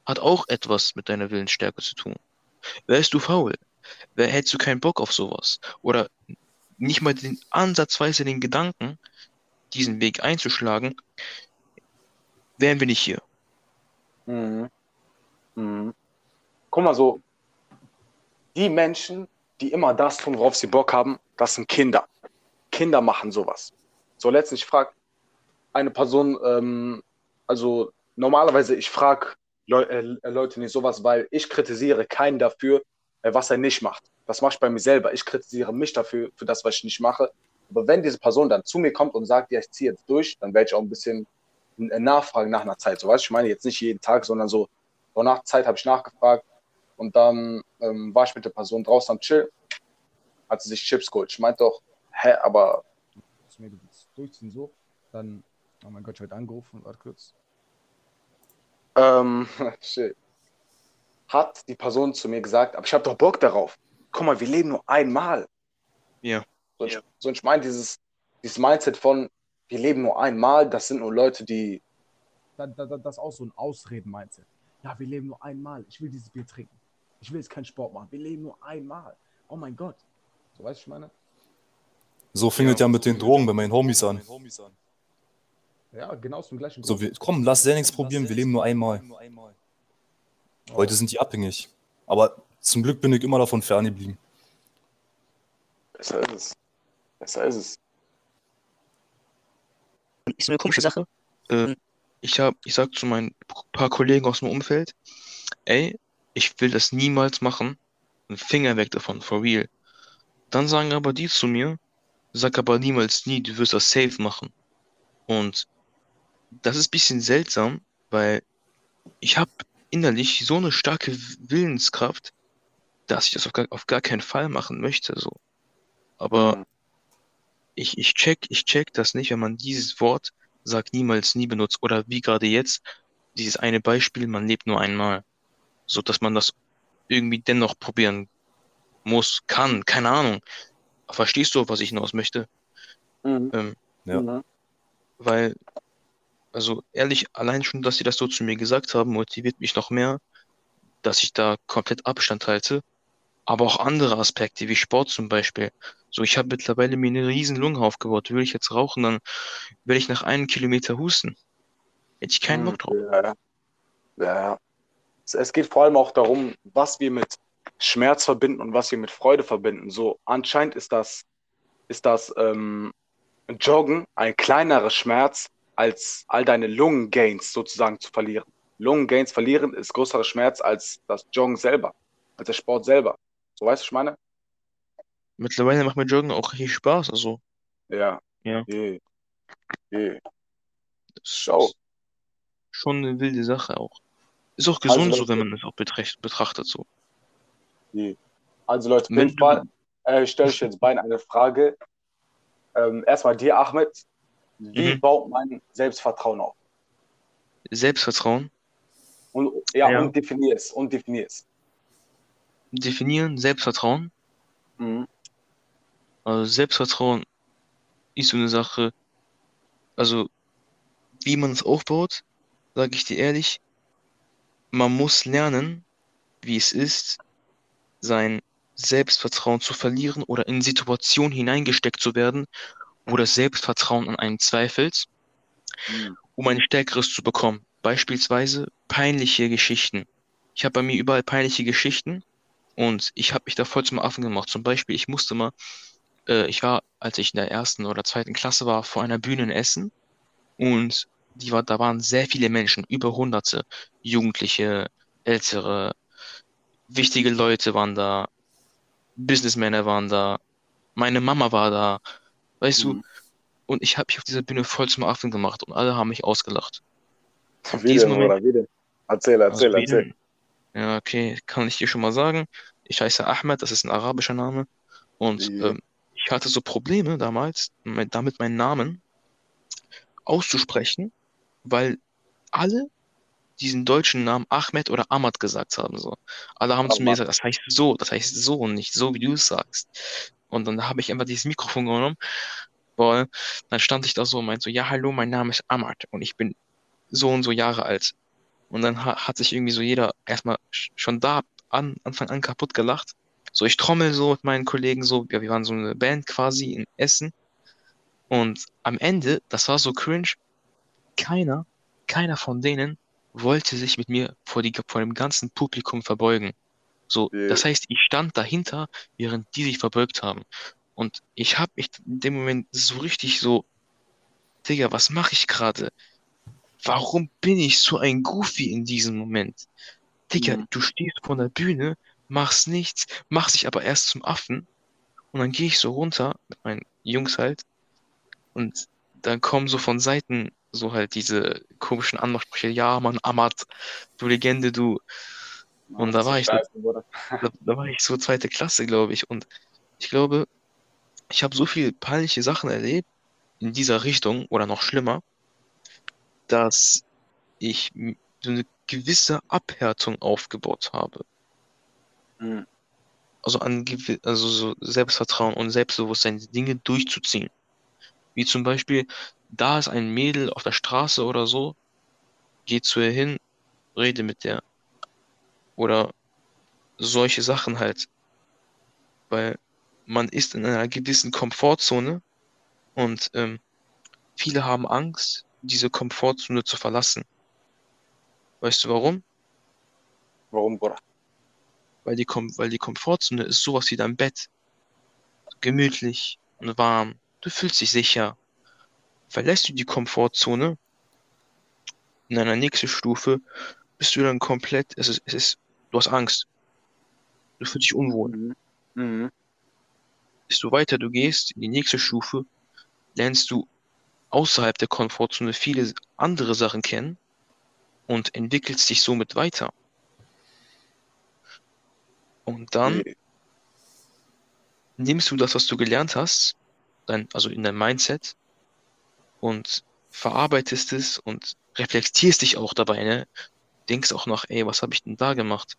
hat auch etwas mit deiner Willensstärke zu tun. Wärst du faul, wär, hättest du keinen Bock auf sowas oder nicht mal den ansatzweise den Gedanken, diesen Weg einzuschlagen, wären wir nicht hier. Mhm. Mhm. Guck mal so, die Menschen, die immer das tun, worauf sie Bock haben, das sind Kinder. Kinder machen sowas. So letztens, ich frage eine Person, ähm, also normalerweise, ich frage Leu äh, Leute nicht sowas, weil ich kritisiere keinen dafür, äh, was er nicht macht. Das mache ich bei mir selber. Ich kritisiere mich dafür, für das, was ich nicht mache. Aber wenn diese Person dann zu mir kommt und sagt, ja, ich ziehe jetzt durch, dann werde ich auch ein bisschen äh, nachfragen nach einer Zeit. So weißt ich meine jetzt nicht jeden Tag, sondern so, so nach Zeit habe ich nachgefragt und dann ähm, war ich mit der Person draußen am Chill, hat sie sich Chips geholt. Ich meinte doch, hä, aber zu mir, durchziehen so, dann, oh mein Gott, ich werde angerufen, warte kurz. ähm, shit. hat die Person zu mir gesagt, aber ich habe doch Bock darauf. Guck mal, wir leben nur einmal. Ja. So, ich, Ja. so ich meine, dieses, dieses Mindset von, wir leben nur einmal, das sind nur Leute, die, Da, da, da, das ist auch so ein Ausreden-Mindset. Ja, wir leben nur einmal. Ich will dieses Bier trinken. Ich will jetzt keinen Sport machen. Wir leben nur einmal. Oh mein Gott. So weißt du, ich meine? So fing es ja mit den Drogen bei meinen Homies an. Ja, genau aus dem gleichen So, wir, komm, lass Xanax probieren, wir leben nur einmal. Heute sind die abhängig. Aber zum Glück bin ich immer davon ferngeblieben. besser ist es. Besser ist es. ist so eine komische Sache. Äh, ich hab, ich sag zu meinen paar Kollegen aus dem Umfeld, ey, ich will das niemals machen. Ein Finger weg davon, for real. Dann sagen aber die zu mir, sag aber niemals nie, du wirst das safe machen. Und das ist ein bisschen seltsam, weil ich habe innerlich so eine starke Willenskraft, dass ich das auf gar, auf gar keinen Fall machen möchte, so. Aber Mhm. ich, ich check, ich check das nicht, wenn man dieses Wort sagt niemals nie benutzt oder wie gerade jetzt dieses eine Beispiel, man lebt nur einmal, so dass man das irgendwie dennoch probieren muss, kann, keine Ahnung. Verstehst du, was ich hinaus möchte? Mhm. Ähm, Ja. Weil, also ehrlich, allein schon, dass sie das so zu mir gesagt haben, motiviert mich noch mehr, dass ich da komplett Abstand halte. Aber auch andere Aspekte, wie Sport zum Beispiel. So, ich habe mittlerweile mir eine riesen Lunge aufgebaut. Will ich jetzt rauchen, dann werde ich nach einem Kilometer husten. Hätte ich keinen Bock drauf. Ja, ja. es geht vor allem auch darum, was wir mit Schmerz verbinden und was wir mit Freude verbinden. So, anscheinend ist das, ist das ähm, Joggen ein kleinerer Schmerz, als all deine Lungengains sozusagen zu verlieren. Lungengains verlieren ist größerer Schmerz als das Joggen selber, als der Sport selber. So weißt du, ich meine? Mittlerweile macht mir Joggen auch richtig Spaß. Also, Ja. Ja. Je. Je. Schau. schon eine wilde Sache auch. Ist auch gesund Also, so, wenn man es auch betracht, betrachtet so. Je. Also Leute, auf Wenn jeden Fall äh, stelle ich jetzt beiden eine Frage. Ähm, erstmal dir, Ahmed. Wie Mhm. baut man Selbstvertrauen auf? Selbstvertrauen Und, ja, Ja. und definier es. Und definier es. Definieren, Selbstvertrauen. Mhm. Also Selbstvertrauen ist so eine Sache, also wie man es aufbaut, sage ich dir ehrlich, man muss lernen, wie es ist, sein Selbstvertrauen zu verlieren oder in Situationen hineingesteckt zu werden, wo das Selbstvertrauen an einem zweifelt, Mhm. um ein stärkeres zu bekommen. Beispielsweise peinliche Geschichten. ich habe bei mir überall peinliche Geschichten und ich habe mich da voll zum Affen gemacht. Zum Beispiel, ich musste mal, äh, ich war, als ich in der ersten oder zweiten Klasse war, vor einer Bühne in Essen und die war, da waren sehr viele Menschen, über Hunderte, Jugendliche, Ältere, wichtige Leute waren da, Businessmänner waren da, meine Mama war da, weißt du, Mhm. und ich habe mich auf dieser Bühne voll zum Affen gemacht und alle haben mich ausgelacht. Wie diesem denn, Moment, Bruder, wie denn? Erzähl, erzähl, erzähl. Ja, okay, kann ich dir schon mal sagen. Ich heiße Ahmed, das ist ein arabischer Name. Und ähm, ich hatte so Probleme damals, mit, damit meinen Namen auszusprechen, weil alle diesen deutschen Namen Ahmed oder Ahmad gesagt haben. So. Alle haben zu mir gesagt, das heißt so, das heißt so und nicht so, wie du es sagst. Und dann habe ich einfach dieses Mikrofon genommen, weil dann stand ich da so und meinte so, ja, hallo, mein Name ist Ahmad und ich bin so und so Jahre alt. Und dann ha hat sich irgendwie so jeder erstmal sch- schon da an Anfang an kaputt gelacht. So, ich trommel so mit meinen Kollegen so, ja, wir waren so eine Band quasi in Essen. Und am Ende, das war so cringe, keiner, keiner von denen wollte sich mit mir vor die, vor dem ganzen Publikum verbeugen. So, Ja. das heißt, ich stand dahinter, während die sich verbeugt haben. Und ich habe mich in dem Moment so richtig so, Digga, was mache ich gerade? Warum bin ich so ein Goofy in diesem Moment? Digga, Mhm. du stehst vor der Bühne, machst nichts, machst dich aber erst zum Affen und dann gehe ich so runter mit meinen Jungs halt und dann kommen so von Seiten so halt diese komischen Anmachsprüche, ja, Mann, Ahmad, du Legende, du. Und da war ich da, da war ich so zweite Klasse, glaube ich. Und ich glaube, ich habe so viele peinliche Sachen erlebt in dieser Richtung oder noch schlimmer, dass ich so eine gewisse Abhärtung aufgebaut habe. Mhm. Also an also so Selbstvertrauen und Selbstbewusstsein, Dinge durchzuziehen. Wie zum Beispiel, da ist ein Mädel auf der Straße oder so, geh zu ihr hin, rede mit der. Oder solche Sachen halt. Weil man ist in einer gewissen Komfortzone und ähm, viele haben Angst, diese Komfortzone zu verlassen. Weißt du warum? Warum, Bruder? Weil die, Kom weil die Komfortzone ist sowas wie dein Bett. Gemütlich und warm. Du fühlst dich sicher. Verlässt du die Komfortzone, in einer nächsten Stufe bist du dann komplett, es ist, es ist, du hast Angst. Du fühlst dich unwohl. Mhm. Mhm. Desto weiter du gehst, in die nächste Stufe, lernst du außerhalb der Komfortzone viele andere Sachen kennen und entwickelst dich somit weiter. Und dann nimmst du das, was du gelernt hast, dein, also in dein Mindset und verarbeitest es und reflektierst dich auch dabei, ne? Denkst auch nach, ey, was habe ich denn da gemacht?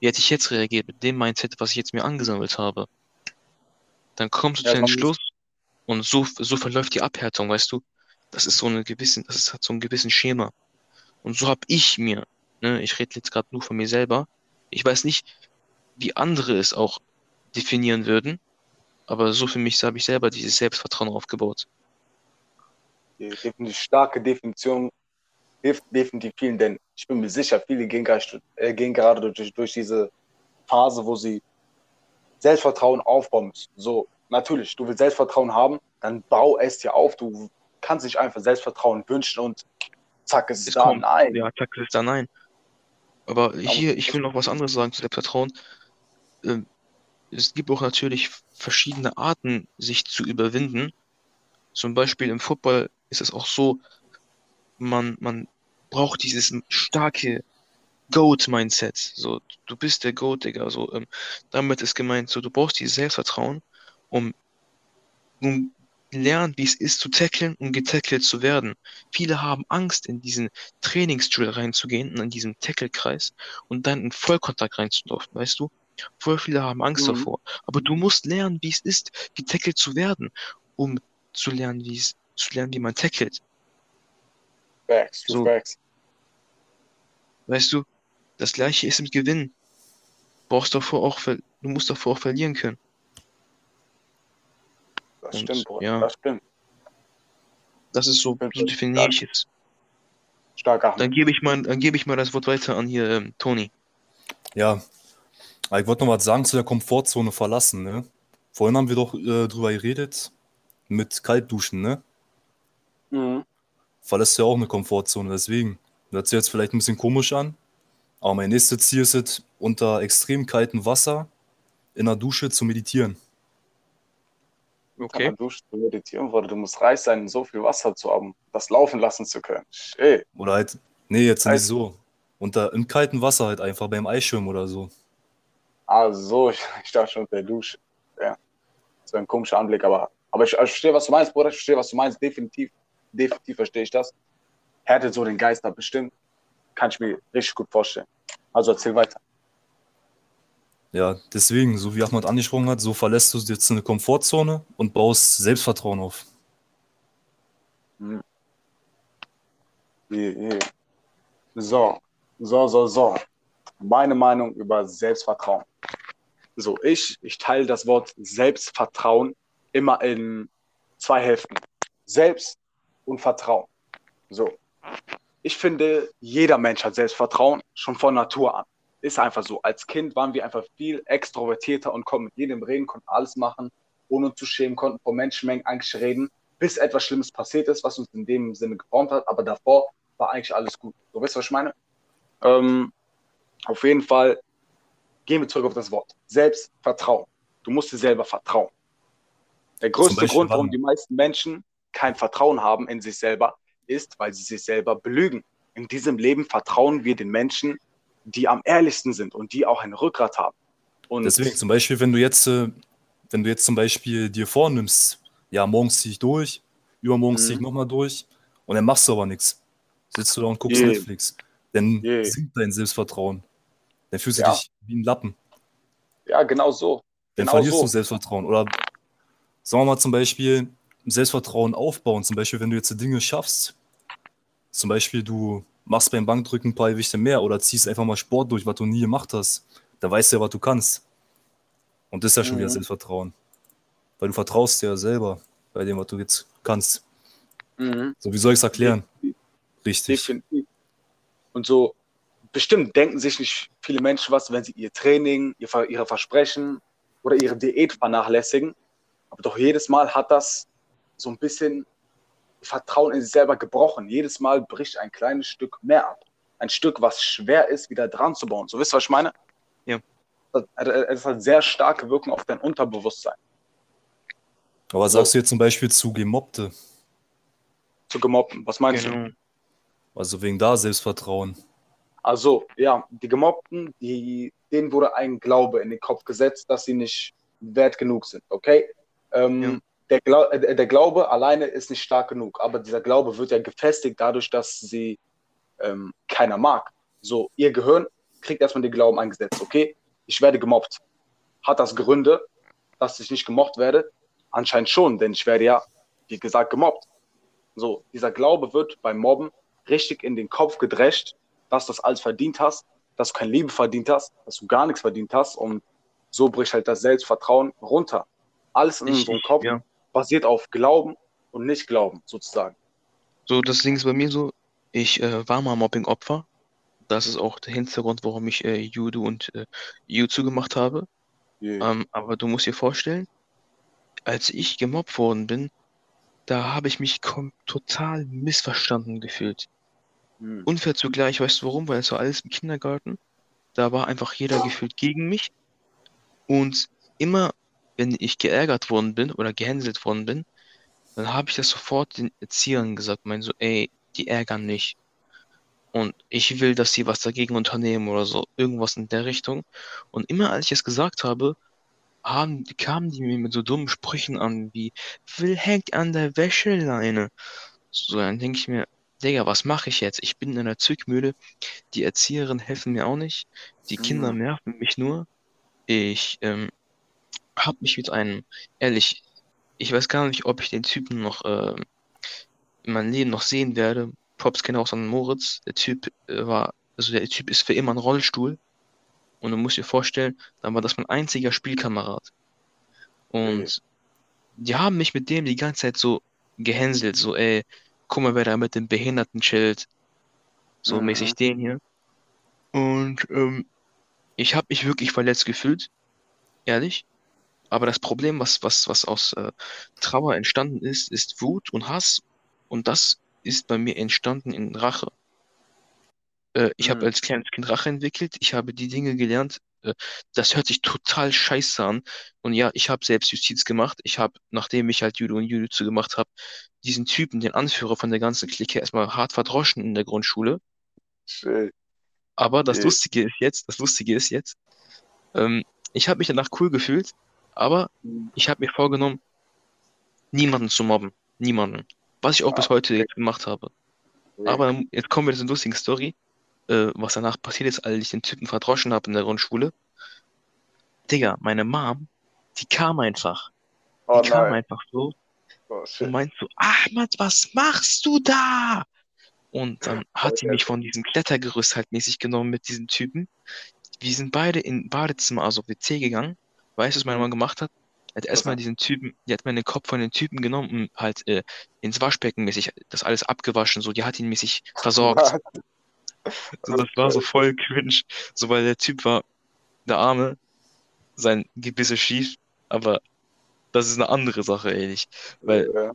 Wie hätte ich jetzt reagiert mit dem Mindset, was ich jetzt mir angesammelt habe? Dann kommst du Ja, zu muss- Schluss und so, so verläuft die Abhärtung, weißt du? Das ist so eine gewissen, das ist, hat so einen gewissen Schema. Und so habe ich mir, ne, ich rede jetzt gerade nur von mir selber. Ich weiß nicht, wie andere es auch definieren würden, aber so für mich habe ich selber dieses Selbstvertrauen aufgebaut. Die starke Definition hilft definitiv vielen, denn ich bin mir sicher, viele äh, gehen gerade durch, durch diese Phase, wo sie Selbstvertrauen aufbauen müssen. So, natürlich, du willst Selbstvertrauen haben, dann bau es dir auf. Du kannst nicht einfach Selbstvertrauen wünschen und zack, es ist Es da. kommt. Nein. Ja, zack, das ist da nein. Aber hier, ich will noch was anderes sagen zu Selbstvertrauen. Ähm, es gibt auch natürlich verschiedene Arten, sich zu überwinden. Zum Beispiel im Football ist es auch so, man, man braucht dieses starke GOAT-Mindset. So, du bist der GOAT, Digga. So, ähm, damit ist gemeint, so, du brauchst dieses Selbstvertrauen, um, um lernen, wie es ist zu tackeln und getackelt zu werden. Viele haben Angst, in diesen Trainingsdrill reinzugehen und in diesen Tackle-Kreis und dann in Vollkontakt reinzulaufen, weißt du? Voll viele haben Angst Mhm. davor. Aber du musst lernen, wie es ist, getackelt zu werden, um zu lernen, wie es, zu lernen, wie man tackelt. Facts, So. facts. Weißt du? Das gleiche ist mit Gewinnen. Brauchst davor auch, du musst davor auch verlieren können. Das Und, stimmt, Bruder. ja. Das stimmt. Das ist so, so definiere ich es. Stark, Ahmed. Dann gebe ich mal, dann gebe ich mal das Wort weiter an hier, ähm, Toni. Ja, aber ich wollte noch was sagen zu der Komfortzone verlassen, ne? Vorhin haben wir doch äh, drüber geredet, mit Kaltduschen, ne? Mhm. Verlässt du ja auch eine Komfortzone, deswegen. Das hört sich jetzt vielleicht ein bisschen komisch an, aber mein nächstes Ziel ist es, unter extrem kaltem Wasser in der Dusche zu meditieren. Unter der Dusche zu meditieren, wurde. Du musst reich sein, so viel Wasser zu haben, das laufen lassen zu können. Ey. Oder halt, nee, jetzt nicht Heißt- so. Unter im kalten Wasser halt einfach beim Eisschwimmen oder so. Ah, so, ich, ich dachte schon unter der Dusche. Ja. Das wäre ein komischer Anblick, aber, aber ich, ich verstehe, was du meinst, Bruder. Ich verstehe, was du meinst. Definitiv, definitiv verstehe ich das. Härtet so den Geist ab, bestimmt. Kann ich mir richtig gut vorstellen. Also erzähl weiter. Ja, deswegen, so wie Ahmad angesprochen hat, so verlässt du jetzt eine Komfortzone und baust Selbstvertrauen auf. So, so, so, so. Meine Meinung über Selbstvertrauen. So, ich, ich teile das Wort Selbstvertrauen immer in zwei Hälften. Selbst und Vertrauen. So. Ich finde, jeder Mensch hat Selbstvertrauen, schon von Natur an. Ist einfach so. Als Kind waren wir einfach viel extrovertierter und konnten mit jedem reden, konnten alles machen, ohne uns zu schämen, konnten vor Menschenmengen eigentlich reden, bis etwas Schlimmes passiert ist, was uns in dem Sinne geformt hat. Aber davor war eigentlich alles gut. So, weißt du, was ich meine? Ähm, auf jeden Fall gehen wir zurück auf das Wort. Selbstvertrauen. Du musst dir selber vertrauen. Der größte Grund, warum die meisten Menschen kein Vertrauen haben in sich selber, ist, weil sie sich selber belügen. In diesem Leben vertrauen wir den Menschen, die am ehrlichsten sind und die auch ein Rückgrat haben. Und Deswegen zum Beispiel, wenn du jetzt, äh, wenn du jetzt zum Beispiel dir vornimmst, ja, morgens ziehe ich durch, übermorgen ziehe ich Mhm. nochmal durch und dann machst du aber nichts. Sitzt du da und guckst Je. Netflix. Dann Je. sinkt dein Selbstvertrauen. Dann fühlst du Ja. dich wie ein Lappen. ja, genau so. Dann Genau verlierst so. du Selbstvertrauen. Oder sagen wir mal zum Beispiel Selbstvertrauen aufbauen. Zum Beispiel, wenn du jetzt Dinge schaffst. Zum Beispiel, du machst beim Bankdrücken ein paar Gewichte mehr oder ziehst einfach mal Sport durch, was du nie gemacht hast. Da weißt du ja, was du kannst. Und das ist ja schon wieder Mhm. Selbstvertrauen. Weil du vertraust dir ja selber bei dem, was du jetzt kannst. Mhm. So, wie soll ich es erklären? Richtig. Definitiv. Und so bestimmt denken sich nicht viele Menschen was, wenn sie ihr Training, ihre Versprechen oder ihre Diät vernachlässigen. Aber doch jedes Mal hat das so ein bisschen Vertrauen in sich selber gebrochen. Jedes Mal bricht ein kleines Stück mehr ab. Ein Stück, was schwer ist, wieder dran zu bauen. So wisst ihr, was ich meine? Ja. Das- Es hat sehr starke Wirkung auf dein Unterbewusstsein. Aber was sagst du jetzt zum Beispiel zu Gemobbte? Zu gemobben. Was meinst du? Genau. Also wegen da Selbstvertrauen. Also, ja, die Gemobbten, die, denen wurde ein Glaube in den Kopf gesetzt, dass sie nicht wert genug sind, okay? Ähm, Ja. Der, Glau äh, der Glaube alleine ist nicht stark genug, aber dieser Glaube wird ja gefestigt dadurch, dass sie ähm, keiner mag. So, ihr Gehirn kriegt erstmal den Glauben eingesetzt, okay? Ich werde gemobbt. Hat das Gründe, dass ich nicht gemobbt werde? Anscheinend schon, denn ich werde ja, wie gesagt, gemobbt. So, dieser Glaube wird beim Mobben richtig in den Kopf gedrescht, dass du das alles verdient hast, dass du keine Liebe verdient hast, dass du gar nichts verdient hast und so bricht halt das Selbstvertrauen runter. Alles in unserem Kopf ja. Basiert auf Glauben und nicht Glauben, sozusagen. So, das Ding ist bei mir so, ich äh, war mal Mobbing-Opfer. Das ist auch der Hintergrund, warum ich äh, Judo und äh, Jiu-Jitsu gemacht habe. Ähm, aber du musst dir vorstellen, als ich gemobbt worden bin, da habe ich mich total missverstanden gefühlt. Hm. Unfair zugleich, weißt du warum? Weil es war alles im Kindergarten. Da war einfach jeder gefühlt gegen mich. Und immer, wenn ich geärgert worden bin oder gehänselt worden bin, dann habe ich das sofort den Erziehern gesagt, mein so, ey, die ärgern mich. Und ich will, dass sie was dagegen unternehmen oder so, irgendwas in der Richtung. Und immer als ich es gesagt habe, haben, kamen die mir mit so dummen Sprüchen an, wie, Will hängt an der Wäscheleine. So, dann denke ich mir, Digga, was mache ich jetzt? Ich bin in einer Zwickmühle. Die Erzieherinnen helfen mir auch nicht. Die Kinder Mhm. nerven mich nur. Ich ähm, habe mich mit einem, ehrlich, ich weiß gar nicht, ob ich den Typen noch ähm, in meinem Leben noch sehen werde. Props gehen auch an Moritz. Der Typ äh, war, also der Typ ist für immer ein Rollstuhl. Und du musst dir vorstellen, dann war das mein einziger Spielkamerad. Und die haben mich mit dem die ganze Zeit so gehänselt, so, ey, guck mal, wer da mit dem Behinderten chillt. So Mhm. mäßig den hier. Und ähm, ich habe mich wirklich verletzt gefühlt, ehrlich. Aber das Problem, was, was, was aus äh, Trauer entstanden ist, ist Wut und Hass. Und das ist bei mir entstanden in Rache. Äh, ich habe Mhm. als kleines Kind Rache entwickelt. Ich habe die Dinge gelernt. Äh, das hört sich total scheiße an. Und ja, ich habe selbst Justiz gemacht. Ich habe, nachdem ich halt Judo und Jiu-Jitsu gemacht habe, diesen Typen, den Anführer von der ganzen Clique, erstmal hart verdroschen in der Grundschule. Shit. Aber das. Lustige ist jetzt, das Lustige ist jetzt, ähm, ich habe mich danach cool gefühlt, aber ich habe mir vorgenommen, niemanden zu mobben. Niemanden. Was ich auch bis Ah. heute jetzt gemacht habe. Aber jetzt kommen wir zu einer lustigen Story, äh, was danach passiert ist, als ich den Typen verdroschen habe in der Grundschule. Digga, meine Mom, die kam einfach. oh Die kam nein. einfach so Oh, und shit. meint so, Ahmad, was machst du da? Und dann hat sie mich von diesem Klettergerüst halt mäßig genommen mit diesem Typen. Wir sind beide in Badezimmer, also WC gegangen. Weißt du, was meine Mama gemacht hat? Er hat erstmal diesen Typen, die hat mir den Kopf von den Typen genommen und halt äh, ins Waschbecken mäßig das alles abgewaschen, so, die hat ihn mäßig versorgt. So, das war so voll cringe. So, weil der Typ war, der Arme, sein Gebiss ist schief, aber das ist eine andere Sache, ehrlich. Weil Ja.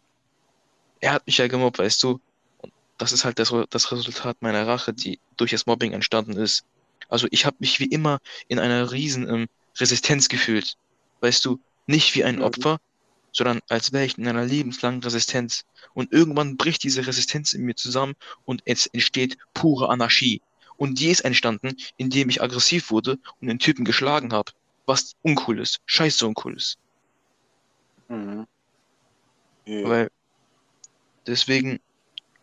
er hat mich ja gemobbt, weißt du. Und das ist halt das, das Resultat meiner Rache, die durch das Mobbing entstanden ist. Also ich habe mich wie immer in einer riesen ähm, Resistenz gefühlt. Weißt du, nicht wie ein. Opfer, sondern als wäre ich in einer lebenslangen Resistenz. Und irgendwann bricht diese Resistenz in mir zusammen und es entsteht pure Anarchie. Und die ist entstanden, indem ich aggressiv wurde und den Typen geschlagen habe. Was uncool ist. Scheiße uncool ist. Mhm. Ja. Weil deswegen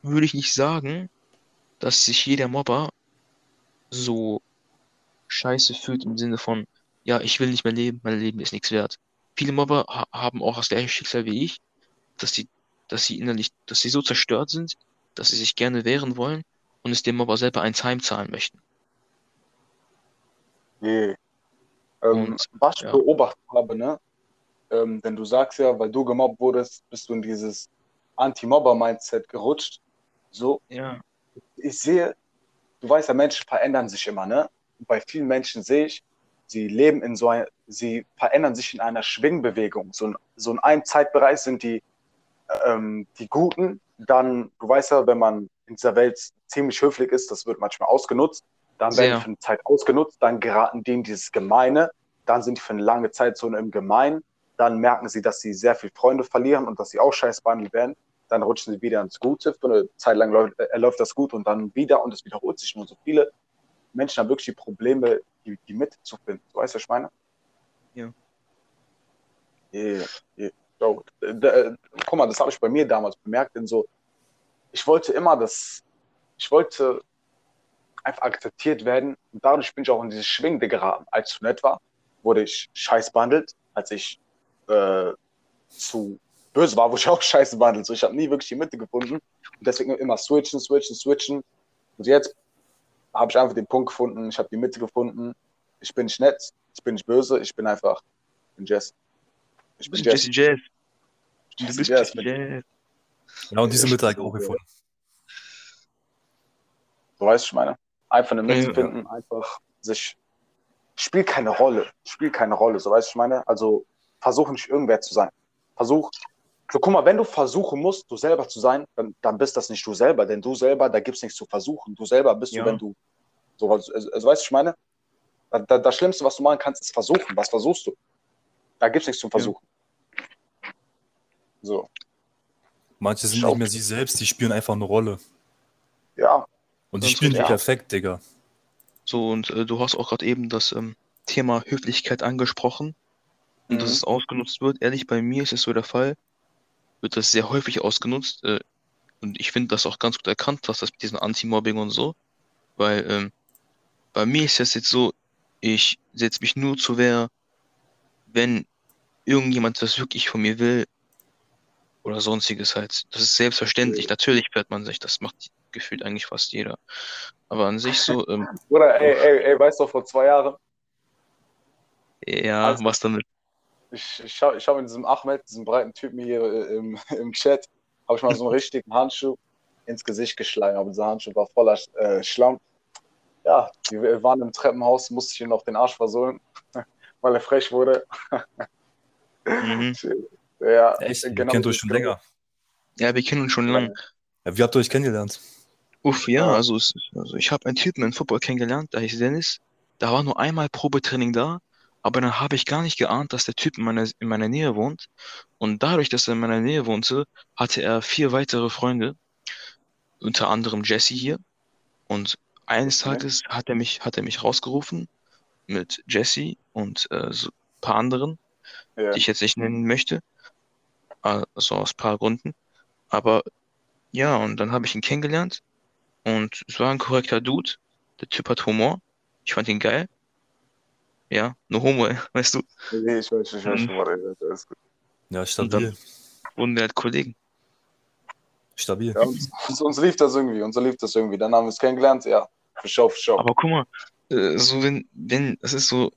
würde ich nicht sagen, dass sich jeder Mobber so scheiße fühlt im Sinne von, ja, ich will nicht mehr leben, mein Leben ist nichts wert. Viele Mobber ha haben auch das gleiche Schicksal wie ich, dass sie, dass sie innerlich, dass sie so zerstört sind, dass sie sich gerne wehren wollen und es dem Mobber selber eins heimzahlen möchten. Nee. Ähm, Und, was ich ja. beobachtet habe, ne? Ähm, denn du sagst ja, weil du gemobbt wurdest, bist du in dieses Anti-Mobber-Mindset gerutscht. So, Ja, ich sehe, du weißt ja, Menschen verändern sich immer, ne? Und bei vielen Menschen sehe ich, sie leben in so ein, sie verändern sich in einer Schwingbewegung. So in, so in einem Zeitbereich sind die, ähm, die Guten, dann, du weißt ja, wenn man in dieser Welt ziemlich höflich ist, das wird manchmal ausgenutzt, dann werden Sehr. die für eine Zeit ausgenutzt, dann geraten die in dieses Gemeine, dann sind die für eine lange Zeit so im Gemein, dann merken sie, dass sie sehr viele Freunde verlieren und dass sie auch scheiß behandelt werden, dann rutschen sie wieder ins Gute, für eine Zeit lang läuft, äh, läuft das gut und dann wieder und es wiederholt sich nur so viele. Menschen haben wirklich die Probleme, die, die Mitte zu finden. Du weißt, was ich meine? Ja. Yeah, yeah. So, äh, guck mal, das habe ich bei mir damals bemerkt, denn so, ich wollte immer das, ich wollte einfach akzeptiert werden und dadurch bin ich auch in diese Schwingende geraten. Als ich zu nett war, wurde ich scheiß behandelt, als ich äh, zu böse war, wurde ich auch scheiße behandelt. So, ich habe nie wirklich die Mitte gefunden und deswegen immer switchen, switchen, switchen. Und jetzt habe ich einfach den Punkt gefunden, ich habe die Mitte gefunden. Ich bin nicht nett, ich bin nicht böse, ich bin einfach, ich bin Jess. Ich bin Jess. Jesse Jazz. Du bist Jazz. Jesse Jazz. Ja, und diese Mitte habe ich auch gefunden. Du weißt, ich meine. Einfach eine Mitte Ja. finden, einfach sich. Spielt keine Rolle. Spielt keine Rolle, so weißt du, ich meine. Also versuch nicht irgendwer zu sein. Versuch. So, guck mal, wenn du versuchen musst, du selber zu sein, dann, dann bist das nicht du selber, denn du selber, da gibt's nichts zu versuchen. Du selber bist Ja. du, wenn du so also, also, weißt du, was ich meine? Da, da, das Schlimmste, was du machen kannst, ist versuchen. Was versuchst du? Da gibt's nichts zum Versuchen. So, Manche sind Schau. nicht mehr sie selbst, die spielen einfach eine Rolle. ja. Und die spielen die ja. perfekt, Digga. So, und äh, du hast auch gerade eben das ähm, Thema Höflichkeit angesprochen und dass Mhm. es ausgenutzt wird. Ehrlich, bei mir ist es so der Fall, wird das sehr häufig ausgenutzt. Äh, und ich finde das auch ganz gut erkannt, was das mit diesem Anti-Mobbing und so. Weil ähm, bei mir ist es jetzt so, ich setze mich nur zur Wehr, wenn irgendjemand das wirklich von mir will oder sonstiges halt. Das ist selbstverständlich. Natürlich fährt man sich, das macht gefühlt eigentlich fast jeder. Aber an sich so, ähm, Oder, ey, ey, ey, weißt du, vor zwei Jahren, ja, Also- was damit? Ich, ich schaue ich schau mit diesem Ahmed, diesem breiten Typen hier äh, im, im Chat, habe ich mal so einen richtigen Handschuh ins Gesicht geschlagen. Aber dieser Handschuh war voller äh, Schlamm. ja, wir waren im Treppenhaus, musste ich ihm noch den Arsch versohlen, weil er frech wurde. Mhm. Ja, Echt? Ihr genau kennt so euch schon länger. Ja, wir kennen uns schon lange. Ja, wie habt ihr euch kennengelernt? Uff, ja, also, also ich habe einen Typen im Football kennengelernt, der hieß Dennis. Da war nur einmal Probetraining da, aber dann habe ich gar nicht geahnt, dass der Typ in meiner, in meiner Nähe wohnt. Und dadurch, dass er in meiner Nähe wohnte, hatte er vier weitere Freunde, unter anderem Jesse hier. Und eines Okay. Tages hat er mich, hat er mich rausgerufen mit Jesse und äh, so ein paar anderen, Ja. die ich jetzt nicht nennen möchte, also aus ein paar Gründen. Aber ja, und dann habe ich ihn kennengelernt und es war ein korrekter Dude. Der Typ hat Humor. Ich fand ihn geil. Ja, nur Homo, weißt du. Nee, ich weiß, ich weiß schon, was er sagt. Alles gut. Ja, Und stabil. dann wurden wir halt Kollegen. Stabil. Ja, uns, uns, uns lief das irgendwie, uns lief das irgendwie. Dann haben wir es kennengelernt, ja. Für Show. Aber guck mal, äh, so wenn, wenn, es ist so,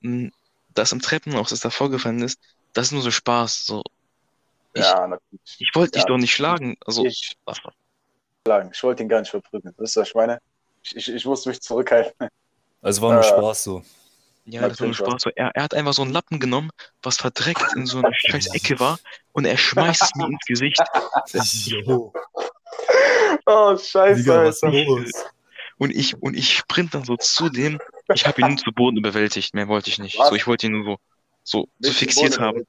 das im Treppenhaus, das da vorgefallen ist, das ist nur so Spaß. So, ich, ja, natürlich. ich wollte dich Ja. doch nicht schlagen. Also, Ich, was, ich wollte ihn gar nicht verprügeln. Wisst ihr, was ich meine? Ich, ich, ich musste mich zurückhalten. Also war nur Äh, Spaß so. Ja, das war was. Spaß. So, er, er hat einfach so einen Lappen genommen, was verdreckt in so einer scheiß Ecke war, und er schmeißt es mir ins Gesicht. Jo, Oh, scheiße, Digga, was los? Und ich, und ich sprint dann so zu dem. Ich habe ihn nur zu Boden überwältigt. Mehr wollte ich nicht. Was? So, ich wollte ihn nur so, so, so fixiert haben.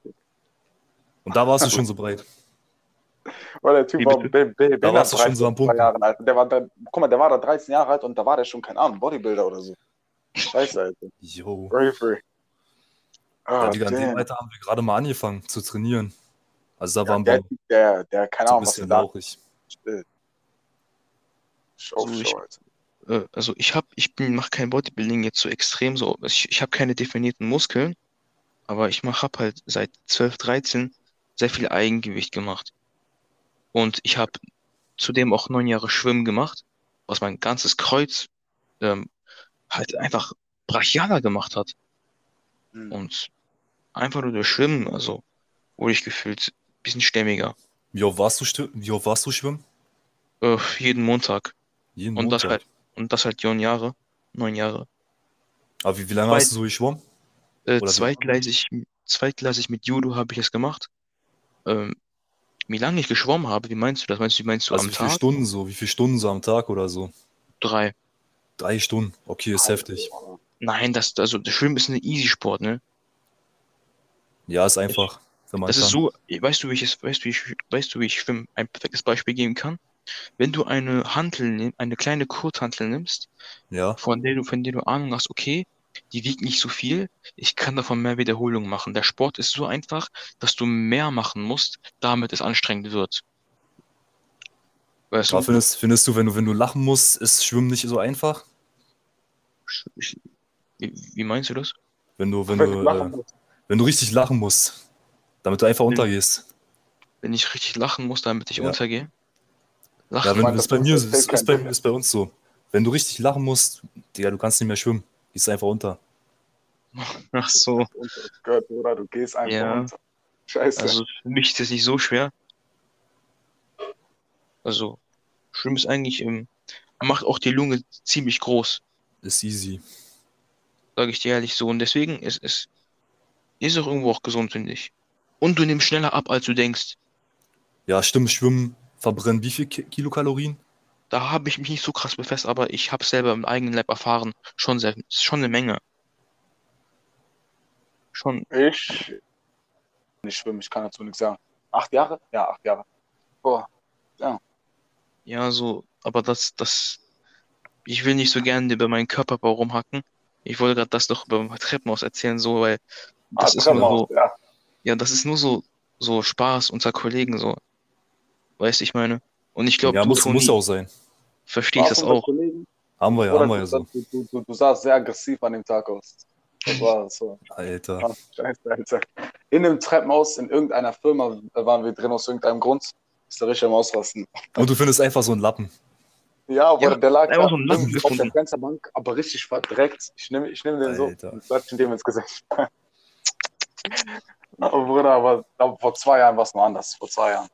Und da warst du schon so breit. Weil der Typ Wie war be- be- Da warst du schon 13, so am Jahren alt. Der war da, guck mal, der war da 13 Jahre alt und da war der schon, keine Ahnung, Bodybuilder oder so. Scheiße, Alter. Jo. Bravery. Ah, Ja, damn. Alter haben wir gerade mal angefangen zu trainieren. Also da Ja, waren der, wir der, der, keine so ein Ahnung, bisschen lauchig. Show, So, ich- Alter. Äh, also ich habe, ich bin, mache kein Bodybuilding jetzt so extrem so. Ich, ich habe keine definierten Muskeln, aber ich mach, hab halt seit 12, 13 sehr viel Eigengewicht gemacht. Und ich habe zudem auch neun Jahre Schwimmen gemacht, was mein ganzes Kreuz ähm, halt einfach brachialer gemacht hat. Hm. Und einfach nur durch Schwimmen, also wurde ich gefühlt ein bisschen stämmiger. Wie oft warst du, wie oft warst du schwimmen? Äh, jeden Montag. Jeden Und das Montag. halt, und das halt neun Jahre. Neun Jahre. Aber wie, wie lange Zwei- hast du so geschwommen? Äh, Oder wie- zweitgleisig, zweitklassig mit Judo habe ich es gemacht. Ähm, wie lange ich geschwommen habe, wie meinst du das? Meinst du, wie meinst du Also am wie viele Tag? Stunden so? Wie viele Stunden so am Tag oder so? Drei. Drei Stunden. Okay, ist heftig. Nein, das, also das Schwimmen ist ein Easy-Sport, ne? Ja, ist einfach, wenn man Das ist kann. so, weißt du, wie ich es, weißt du, wie ich, weißt du, wie ich Schwimmen ein perfektes Beispiel geben kann? Wenn du eine Hantel nimmst, eine kleine Kurzhantel nimmst, Ja, von der du, von der du Ahnung hast, okay, die wiegt nicht so viel, ich kann davon mehr Wiederholungen machen. Der Sport ist so einfach, dass du mehr machen musst, damit es anstrengend wird. Weißt du? findest, findest du, wenn du, wenn du lachen musst, ist Schwimmen nicht so einfach? Ich- Wie, wie meinst du das? Wenn du, wenn du, äh, wenn du richtig lachen musst, damit du einfach Wenn- untergehst. Wenn ich richtig lachen muss, damit ich Ja. untergehe? Ja, Lachen? wenn, meine, ist das bei mir, ist- ist, bei, ist bei uns so. Wenn du richtig lachen musst, Digga, du kannst nicht mehr schwimmen. Gehst einfach unter. Ach so. Unter Gurt, oder? Du gehst einfach Ja. runter. Scheiße. Also für mich ist das nicht so schwer. Also, Schwimmen ist eigentlich, ähm, macht auch die Lunge ziemlich groß, Ist easy. sage ich dir ehrlich so. Und deswegen ist es ist auch irgendwo auch gesund, finde ich. Und du nimmst schneller ab, als du denkst. Ja, stimmt, Schwimmen verbrennt wie viel Ki Kilokalorien? Da habe ich mich nicht so krass befasst, aber ich habe selber im eigenen Lab erfahren. Schon sehr, schon eine Menge. Schon, Ich nicht schwimmen, ich kann dazu nichts sagen. Acht Jahre? Ja, acht Jahre. Boah. ja, so, aber das, das, ich will nicht so gerne über meinen Körperbau rumhacken. Ich wollte gerade das doch über Treppenhaus erzählen, so, weil das Ah, ist nur so, ja. ja, das ist nur so, so Spaß unter Kollegen, so. Weißt du, ich meine? Und ich glaube, Ja, du, muss, Toni, muss auch sein. verstehst das Warst du unter auch. Kollegen? Haben wir ja, Oder haben wir ja du, so. du, du, du, sahst sehr aggressiv an dem Tag aus. Das war so. Alter. Ah, Scheiße, Alter. In einem Treppenhaus in irgendeiner Firma waren wir drin aus irgendeinem Grund. Ist der richtig am Ausrasten. Und du findest einfach so einen Lappen. Ja, aber Ja, der lag einfach da so auf der. Fensterbank, aber richtig verdreckt. Ich nehme ich nehm den so Alter. und klatsch ihn dem ins Gesicht. aber Bruder, aber da, vor zwei Jahren war es noch anders. Vor zwei Jahren.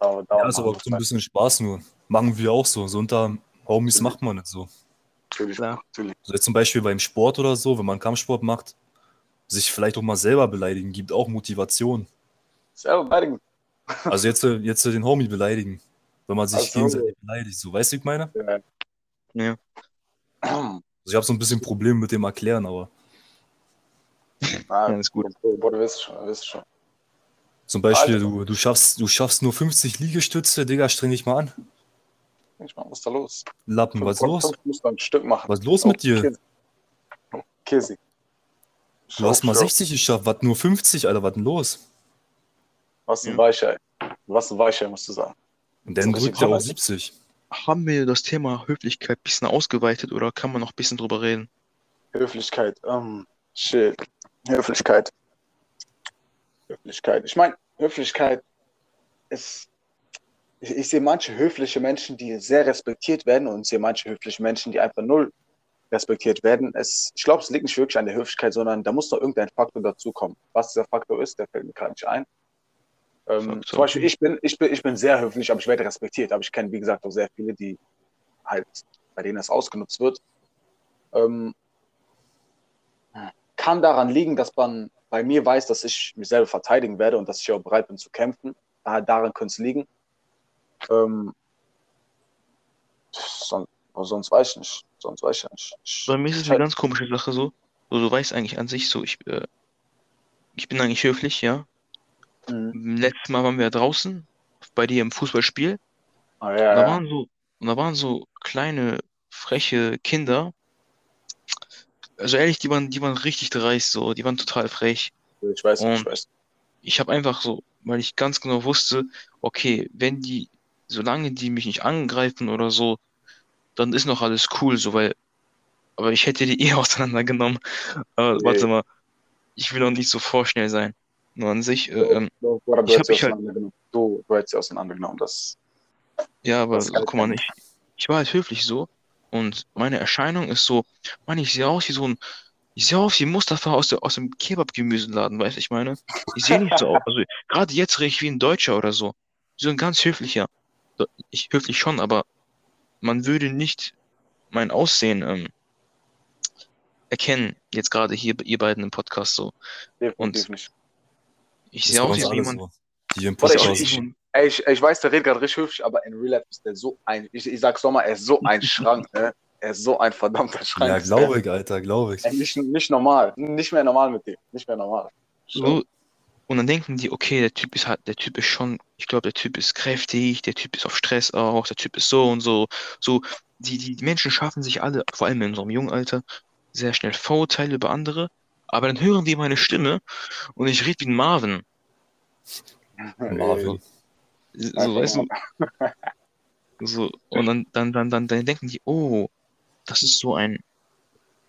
Da, da Ja, ist aber so ein bisschen Spaß nur. Machen wir auch so. So unter Homies macht man nicht so. Natürlich, Klar. natürlich. So jetzt zum Beispiel beim Sport oder so, wenn man Kampfsport macht, sich vielleicht auch mal selber beleidigen, gibt auch Motivation. Selber beleidigen. Also jetzt, äh, jetzt äh, den Homie beleidigen, wenn man sich Ach so. gegenseitig beleidigt. So, weißt du, wie ich meine? Ja. Also ich habe so ein bisschen Probleme mit dem Erklären, aber Ah, Ja, ist gut. Boah, du weißt schon, du weißt schon. zum Beispiel, Alter. du, du, schaffst, du schaffst nur 50 Liegestütze, Digga, streng dich mal an. Ich meine, was ist da los? Lappen, was ist los? Was ist los mit dir? Käse. Oh, Käse. Du hast mal Schau, schau. 60 geschafft, was nur 50, Alter, was denn los? Was ein Ja. Weichei. Was ein Weichei, musst du sagen. Und dann drückt er auch Hammer. 70. Haben wir das Thema Höflichkeit ein bisschen ausgeweitet oder kann man noch ein bisschen drüber reden? Höflichkeit. Ähm, shit. Höflichkeit. Höflichkeit. Ich meine, Höflichkeit ist. Ich, ich sehe manche höfliche Menschen, die sehr respektiert werden und sehe manche höfliche Menschen, die einfach null respektiert werden. Es, ich glaube, es liegt nicht wirklich an der Höflichkeit, sondern da muss noch irgendein Faktor dazukommen. Was dieser Faktor ist, der fällt mir gerade nicht ein. Ähm, zum Beispiel, ich bin, ich, bin, ich bin sehr höflich, aber ich werde respektiert. Aber ich kenne, wie gesagt, auch sehr viele, die halt, bei denen das ausgenutzt wird. Ähm, kann daran liegen, dass man bei mir weiß, dass ich mich selber verteidigen werde und dass ich auch bereit bin zu kämpfen. Daher, daran könnte es liegen. Ähm, sonst, sonst weiß ich nicht. Sonst weiß ich nicht. Ich, Bei mir ist es eine ganz komische Sache so. So, du weißt eigentlich an sich so, ich, äh, ich bin eigentlich höflich, ja. Mhm. Letztes Mal waren wir draußen, bei dir im Fußballspiel. Ah, Und ja, da ja. waren so, und da waren so kleine, freche Kinder. Also ehrlich, die waren, die waren richtig dreist, so, die waren total frech. Ich weiß, ich Und- weiß. Ich habe einfach so, weil ich ganz genau wusste, okay, wenn die, solange die mich nicht angreifen oder so, dann ist noch alles cool, so, weil, aber ich hätte die eh auseinandergenommen. Aber Nee. warte mal, ich will auch nicht so vorschnell sein. Nur an sich, äh, ähm, oder du ich hab hättest sie mich halt-. Du, du hättest sie auseinandergenommen. Das, Ja, aber Das so, guck mal, ich, ich war halt höflich so und meine Erscheinung ist so, Mann, ich sehe aus wie so ein, ich sehe aus wie Mustafa aus, der, aus dem Kebab-Gemüseladen, weißt du, ich meine? Ich sehe nicht so aus. Also, gerade jetzt rede ich wie ein Deutscher oder so. So ein ganz höflicher. So, Ich höflich schon, aber man würde nicht mein Aussehen ähm, erkennen, jetzt gerade hier, ihr beiden im Podcast so. definitiv nicht. Ich sehe bei aus uns wie alles jemand, so. Die im Warte, ich ich- ich, ich weiß, der redet gerade richtig höflich, aber in Real Life ist der so ein, ich, ich sag's nochmal, er ist so ein Schrank, ne? Er ist so ein verdammter Schrank. Ja, glaube ich, Alter, glaube ich. Ey, nicht, nicht normal. Nicht mehr normal mit dem. Nicht mehr normal. So, und dann denken die, okay, der Typ ist halt, der Typ ist schon, ich glaube, der Typ ist kräftig, der Typ ist auf Stress auch, der Typ ist so und so. So, die, die Menschen schaffen sich alle, vor allem in unserem jungen Alter, sehr schnell Vorurteile über andere, aber dann hören die meine Stimme und ich rede wie ein Marvin. Marvin. So, weißt du, so, und dann, dann, dann, dann, dann denken die, oh, das ist so ein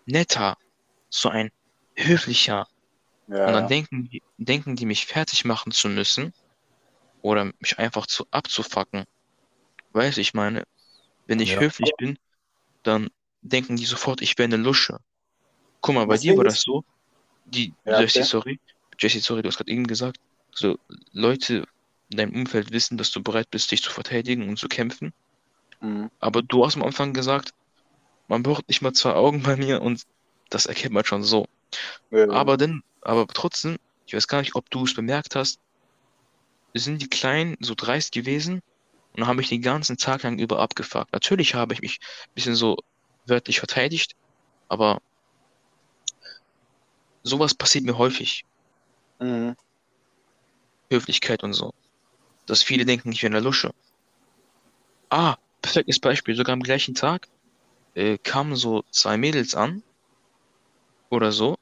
netter, so ein höflicher, Ja, Und dann denken, die- denken die, mich fertig machen zu müssen oder mich einfach zu abzufacken. Weiß ich meine, wenn ich Ja. höflich bin, dann denken die sofort, ich wäre eine Lusche. Guck mal, bei Das dir war das so, die, Ja, Jesse, okay. sorry, Jesse, sorry, du hast gerade eben gesagt, so Leute in deinem Umfeld wissen, dass du bereit bist, dich zu verteidigen und zu kämpfen. Mhm. Aber du hast am Anfang gesagt, man braucht nicht mal zwei Augen bei mir und das erkennt man schon so. Ja, Aber denn, aber trotzdem, ich weiß gar nicht, ob du es bemerkt hast, sind die Kleinen so dreist gewesen und haben mich den ganzen Tag lang über abgefuckt. Natürlich habe ich mich ein bisschen so wörtlich verteidigt, aber sowas passiert mir häufig. Mhm. Höflichkeit und so. Dass viele denken, ich wäre eine Lusche. Ah, perfektes Beispiel. Sogar am gleichen Tag äh, kamen so zwei Mädels an oder so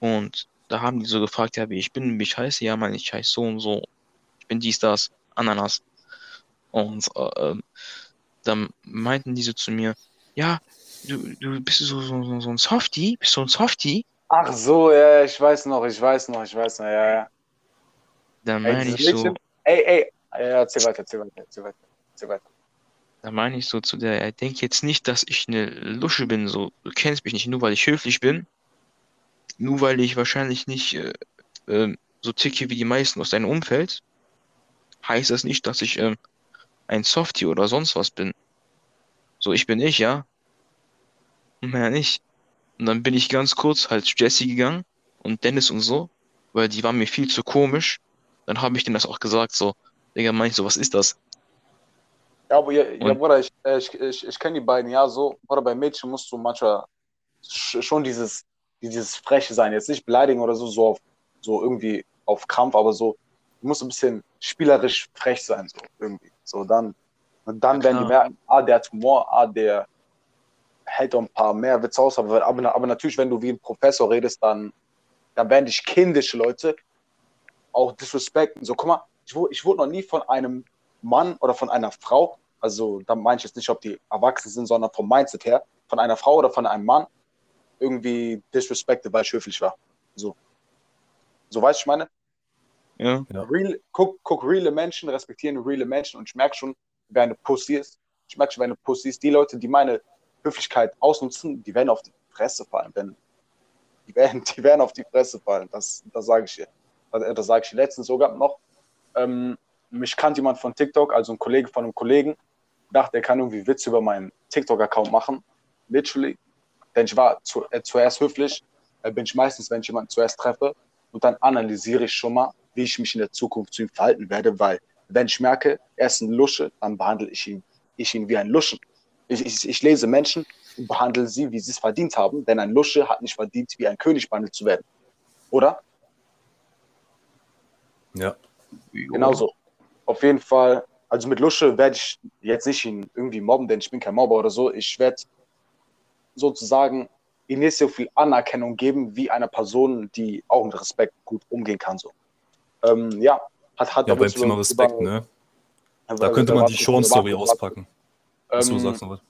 und da haben die so gefragt, ja, wie ich bin, wie ich heiße. Ja, Mann, ich heiße so und so. Ich bin dies, das, Ananas. Und äh, ähm, dann meinten die so zu mir, ja, du, du bist so, so, so, so ein Softie, bist du ein Softie? Ach so, ja, ich weiß noch, ich weiß noch, ich weiß noch, ja, ja. Ey, meine ich so, Ey, ey, ja, erzähl weiter, erzähl weiter, erzähl weiter, erzähl weiter. Da meine ich so zu der, er denkt jetzt nicht, dass ich eine Lusche bin, so, du kennst mich nicht, nur weil ich höflich bin, nur weil ich wahrscheinlich nicht äh, ähm, so ticke wie die meisten aus deinem Umfeld, heißt das nicht, dass ich ähm, ein Softie oder sonst was bin. So, ich bin ich, ja. Mehr nicht. Und dann bin ich ganz kurz halt zu Jesse gegangen und Dennis und so, weil die waren mir viel zu komisch. Dann habe ich denen das auch gesagt, so, Digga, mein ich so, was ist das? Ja, aber ja, ja Bruder, ich, äh, ich, ich, ich kenne die beiden, ja, so, Bruder, bei Mädchen musst du manchmal sch- schon dieses, dieses Freche sein, jetzt nicht beleidigen oder so, so auf, so irgendwie auf Krampf, aber so, du musst ein bisschen spielerisch frech sein, so, irgendwie, so, dann, und dann Ja, werden die merken, ah, der hat Humor, ah, der hält doch ein paar mehr Witze aus, aber, aber, aber natürlich, wenn du wie ein Professor redest, dann, dann werden dich kindische Leute auch disrespekten, so, guck mal, ich, ich wurde noch nie von einem Mann oder von einer Frau, also da meine ich jetzt nicht, ob die erwachsen sind, sondern vom Mindset her, von einer Frau oder von einem Mann irgendwie disrespected, weil ich höflich war. So. So weißt du, ich meine? Ja, Ja. Real, guck, guck, reale Menschen respektieren reale Menschen und ich merke schon, wer eine Pussy ist. Ich merke schon, wer eine Pussy ist. Die Leute, die meine Höflichkeit ausnutzen, die werden auf die Fresse fallen. Wenn, die, werden, die werden auf die Fresse fallen. Das, das sage ich dir. Das, das sage ich letztens sogar noch. Ähm, mich kannte jemand von TikTok, also ein Kollege von einem Kollegen, dachte, er kann irgendwie Witze über meinen TikTok-Account machen. Literally. Denn ich war zu, äh, zuerst höflich, äh, bin ich meistens, wenn ich jemanden zuerst treffe, und dann analysiere ich schon mal, wie ich mich in der Zukunft zu ihm verhalten werde, weil wenn ich merke, er ist ein Lusche, dann behandle ich ihn, ich ihn wie ein Luschen. Ich, ich, ich lese Menschen und behandle sie, wie sie es verdient haben, denn ein Lusche hat nicht verdient, wie ein König behandelt zu werden. Oder? Ja. Genauso. Auf jeden Fall, also mit Lusche werde ich jetzt nicht ihn irgendwie mobben, denn ich bin kein Mobber oder so. Ich werde sozusagen ihm nicht so viel Anerkennung geben wie einer Person, die auch mit Respekt gut umgehen kann. So. Ähm, ja, hat, hat Ja, aber beim Thema Respekt, über- ne? Da könnte man die Sean-Story auspacken. Achso, Ähm, sagst du was?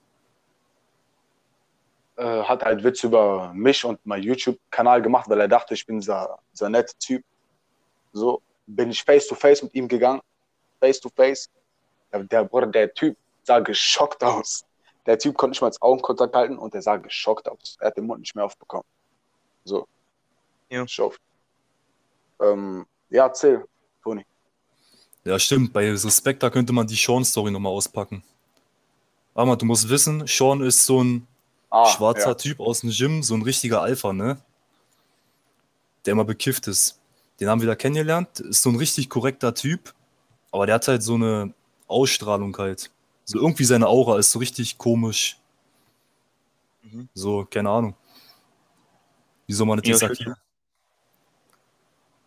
äh, hat halt Witz über mich und meinen YouTube-Kanal gemacht, weil er dachte, ich bin dieser, dieser nette Typ. So bin ich face to face mit ihm gegangen, face to face. Der, der, der Typ sah geschockt aus. Der Typ konnte nicht mal ins Augenkontakt halten und der sah geschockt aus. Er hat den Mund nicht mehr aufbekommen. So. Ja. Schock. Ähm, ja, erzähl, Toni. Ja, stimmt. Bei Respekt, da könnte man die Sean-Story nochmal auspacken. Aber du musst wissen, Sean ist so ein Ah, schwarzer ja. Typ aus dem Gym, so ein richtiger Alpha, ne? Der immer bekifft ist. Den haben wir da kennengelernt. Ist so ein richtig korrekter Typ, aber der hat halt so eine Ausstrahlung halt. So irgendwie seine Aura ist so richtig komisch. Mhm. So, keine Ahnung. Wie soll man das jetzt ich erklären?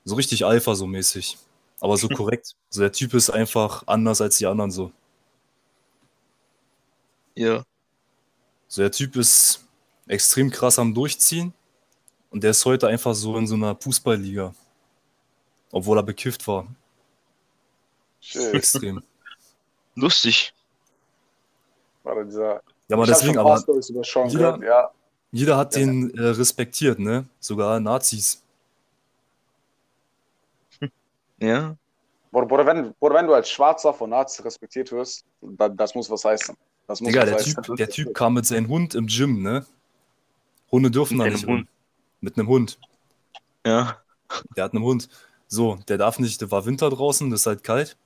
So richtig Alpha so mäßig. Aber so korrekt. So der Typ ist einfach anders als die anderen so. Ja, So, der Typ ist extrem krass am Durchziehen und der ist heute einfach so in so einer Fußballliga. Obwohl er bekifft war. Shit. Extrem. lustig. Warte, dieser, Ja, aber deswegen, aber jeder- gehört, ja. jeder hat Ja. den äh, respektiert, ne? Sogar Nazis. Ja, Bruder, Bruder, wenn, wenn du als Schwarzer von Nazis respektiert wirst, da, das muss was heißen. Das muss Digga, der typ, der Typ kam mit seinem Hund im Gym, ne? Hunde dürfen Mit da nicht. Hund. Mit einem Hund. ja, Der hat einen Hund. So, der darf nicht, da war Winter draußen, das ist halt kalt.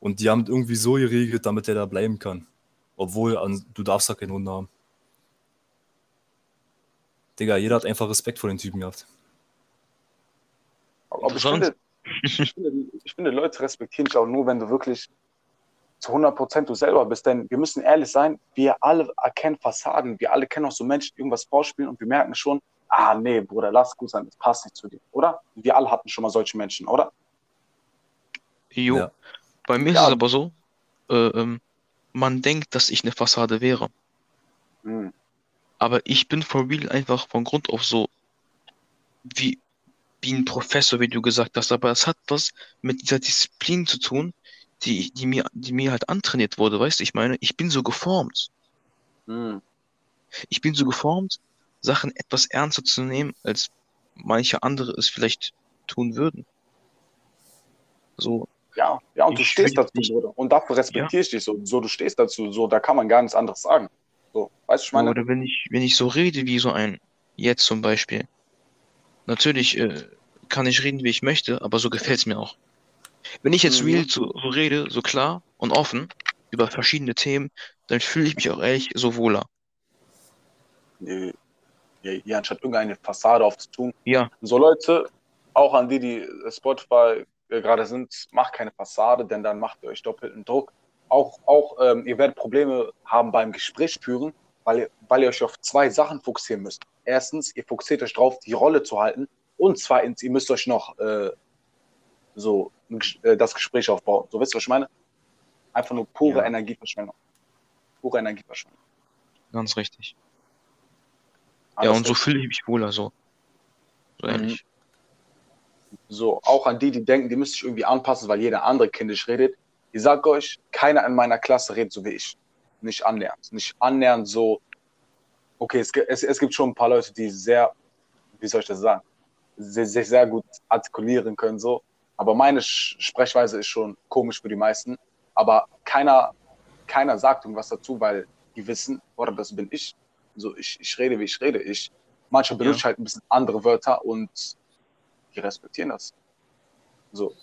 Und die haben irgendwie so geregelt, damit er da bleiben kann. Obwohl, an, du darfst da keinen Hund haben. Digga, jeder hat einfach Respekt vor den Typen gehabt. Aber ich finde, ich, finde, ich finde, Leute respektieren dich auch nur, wenn du wirklich zu 100% du selber bist. Denn wir müssen ehrlich sein, wir alle erkennen Fassaden. Wir alle kennen auch so Menschen, die irgendwas vorspielen und wir merken schon, ah nee, Bruder, lass gut sein, das passt nicht zu dir, oder? Wir alle hatten schon mal solche Menschen, oder? jo. Ja. Bei mir Ja. ist es aber so, äh, ähm, man denkt, dass ich eine Fassade wäre. Hm. Aber ich bin for real einfach von Grund auf so wie, wie ein Professor, wie du gesagt hast. Aber es hat was mit dieser Disziplin zu tun, die, die mir, die mir halt antrainiert wurde, weißt du? Ich meine, ich bin so geformt. Hm. Ich bin so geformt, Sachen etwas ernster zu nehmen, als manche andere es vielleicht tun würden. So, Ja, ja, und du stehst dazu, nicht- Bruder. Und dafür respektiere ich dich so. So, du stehst dazu, so, da kann man gar nichts anderes sagen. So, weißt du, ich meine? Oder wenn ich, wenn ich so rede wie so ein, jetzt zum Beispiel. Natürlich äh, kann ich reden, wie ich möchte, aber so gefällt's mir auch. Wenn ich jetzt Mhm. real so, so rede, so klar und offen über verschiedene Themen, dann fühle ich mich auch ehrlich so wohler. Nee, hier anstatt irgendeine Fassade aufzutun. Ja, So Leute, auch an die, die Spotify äh, gerade sind, macht keine Fassade, denn dann macht ihr euch doppelten Druck. Auch, auch ähm, ihr werdet Probleme haben beim Gespräch führen, weil ihr, weil ihr euch auf zwei Sachen fokussieren müsst. Erstens, ihr fokussiert euch drauf, die Rolle zu halten. Und zweitens, ihr müsst euch noch äh, so das Gespräch aufbauen. So wisst ihr, was ich meine? Einfach nur pure Ja. Energieverschwendung. Pure Energieverschwendung. ganz richtig. Ah, Ja, und so fühle ich mich wohler so. So Mhm. ähnlich. So, auch an die, die denken, die müssen sich irgendwie anpassen, weil jeder andere kindisch redet. Ich sag euch, keiner in meiner Klasse redet so wie ich. Nicht annähernd. Nicht annähernd so. Okay, es, es, es gibt schon ein paar Leute, die sehr, wie soll ich das sagen, sich sehr, sehr gut artikulieren können, so. Aber meine Sprechweise ist schon komisch für die meisten. Aber keiner, keiner sagt irgendwas dazu, weil die wissen, oder das bin ich. So, ich, ich rede, wie ich rede. Ich, manche benutze ich halt ein bisschen andere Wörter und die respektieren das. So.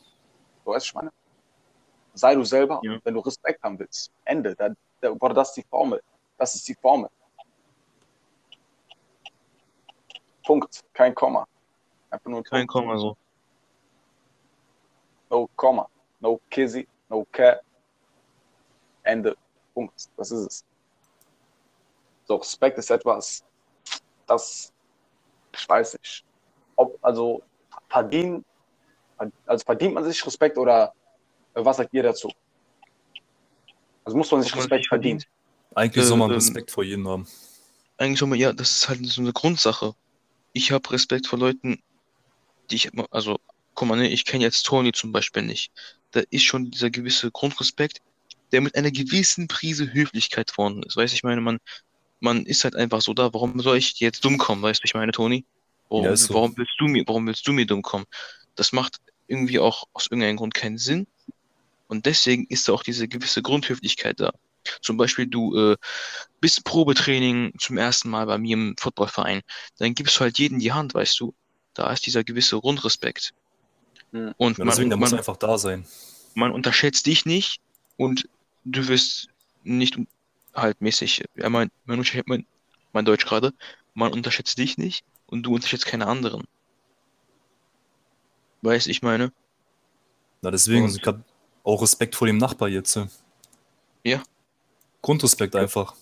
Du weißt, ich meine? Sei du selber, Ja. wenn du Respekt haben willst. Ende. Da, da, boah, das ist die Formel. Das ist die Formel. Punkt. Kein Komma. Einfach nur ein Kein Punkt. Komma so. No Komma. No Kizzy. No Cat. Ende. Punkt. Das ist es. So, Respekt ist etwas, das, ich weiß nicht. Ob, also, verdienen, also verdient man sich Respekt oder was sagt ihr dazu? Also muss man sich Ob man Respekt verdienen? Eigentlich Äh, soll man ähm, Respekt vor jedem haben. Eigentlich soll man, ja, das ist halt so eine Grundsache. Ich habe Respekt vor Leuten, die ich immer, also, guck mal, ne, ich kenne jetzt Tony zum Beispiel nicht. Da ist schon dieser gewisse Grundrespekt, der mit einer gewissen Prise Höflichkeit vorhanden ist. Weißt du, ich meine, man, man ist halt einfach so da, warum soll ich jetzt dumm kommen, weißt du, ich meine, Toni? Warum, Ja, so. warum willst du mir, warum willst du mir dumm kommen? Das macht irgendwie auch aus irgendeinem Grund keinen Sinn. Und deswegen ist da auch diese gewisse Grundhöflichkeit da. Zum Beispiel, du äh, bist Probetraining zum ersten Mal bei mir im Footballverein. Dann gibst du halt jeden die Hand, weißt du. Da ist dieser gewisse Grundrespekt. Und Ja, man, deswegen, muss man, einfach da sein. man unterschätzt dich nicht und du wirst nicht halt mäßig, ja, mein, mein, mein, mein Deutsch gerade, man unterschätzt dich nicht und du unterschätzt keine anderen. Weißt, ich meine? Na, deswegen, Und- ich hab auch Respekt vor dem Nachbar jetzt. Ja. Grundrespekt einfach.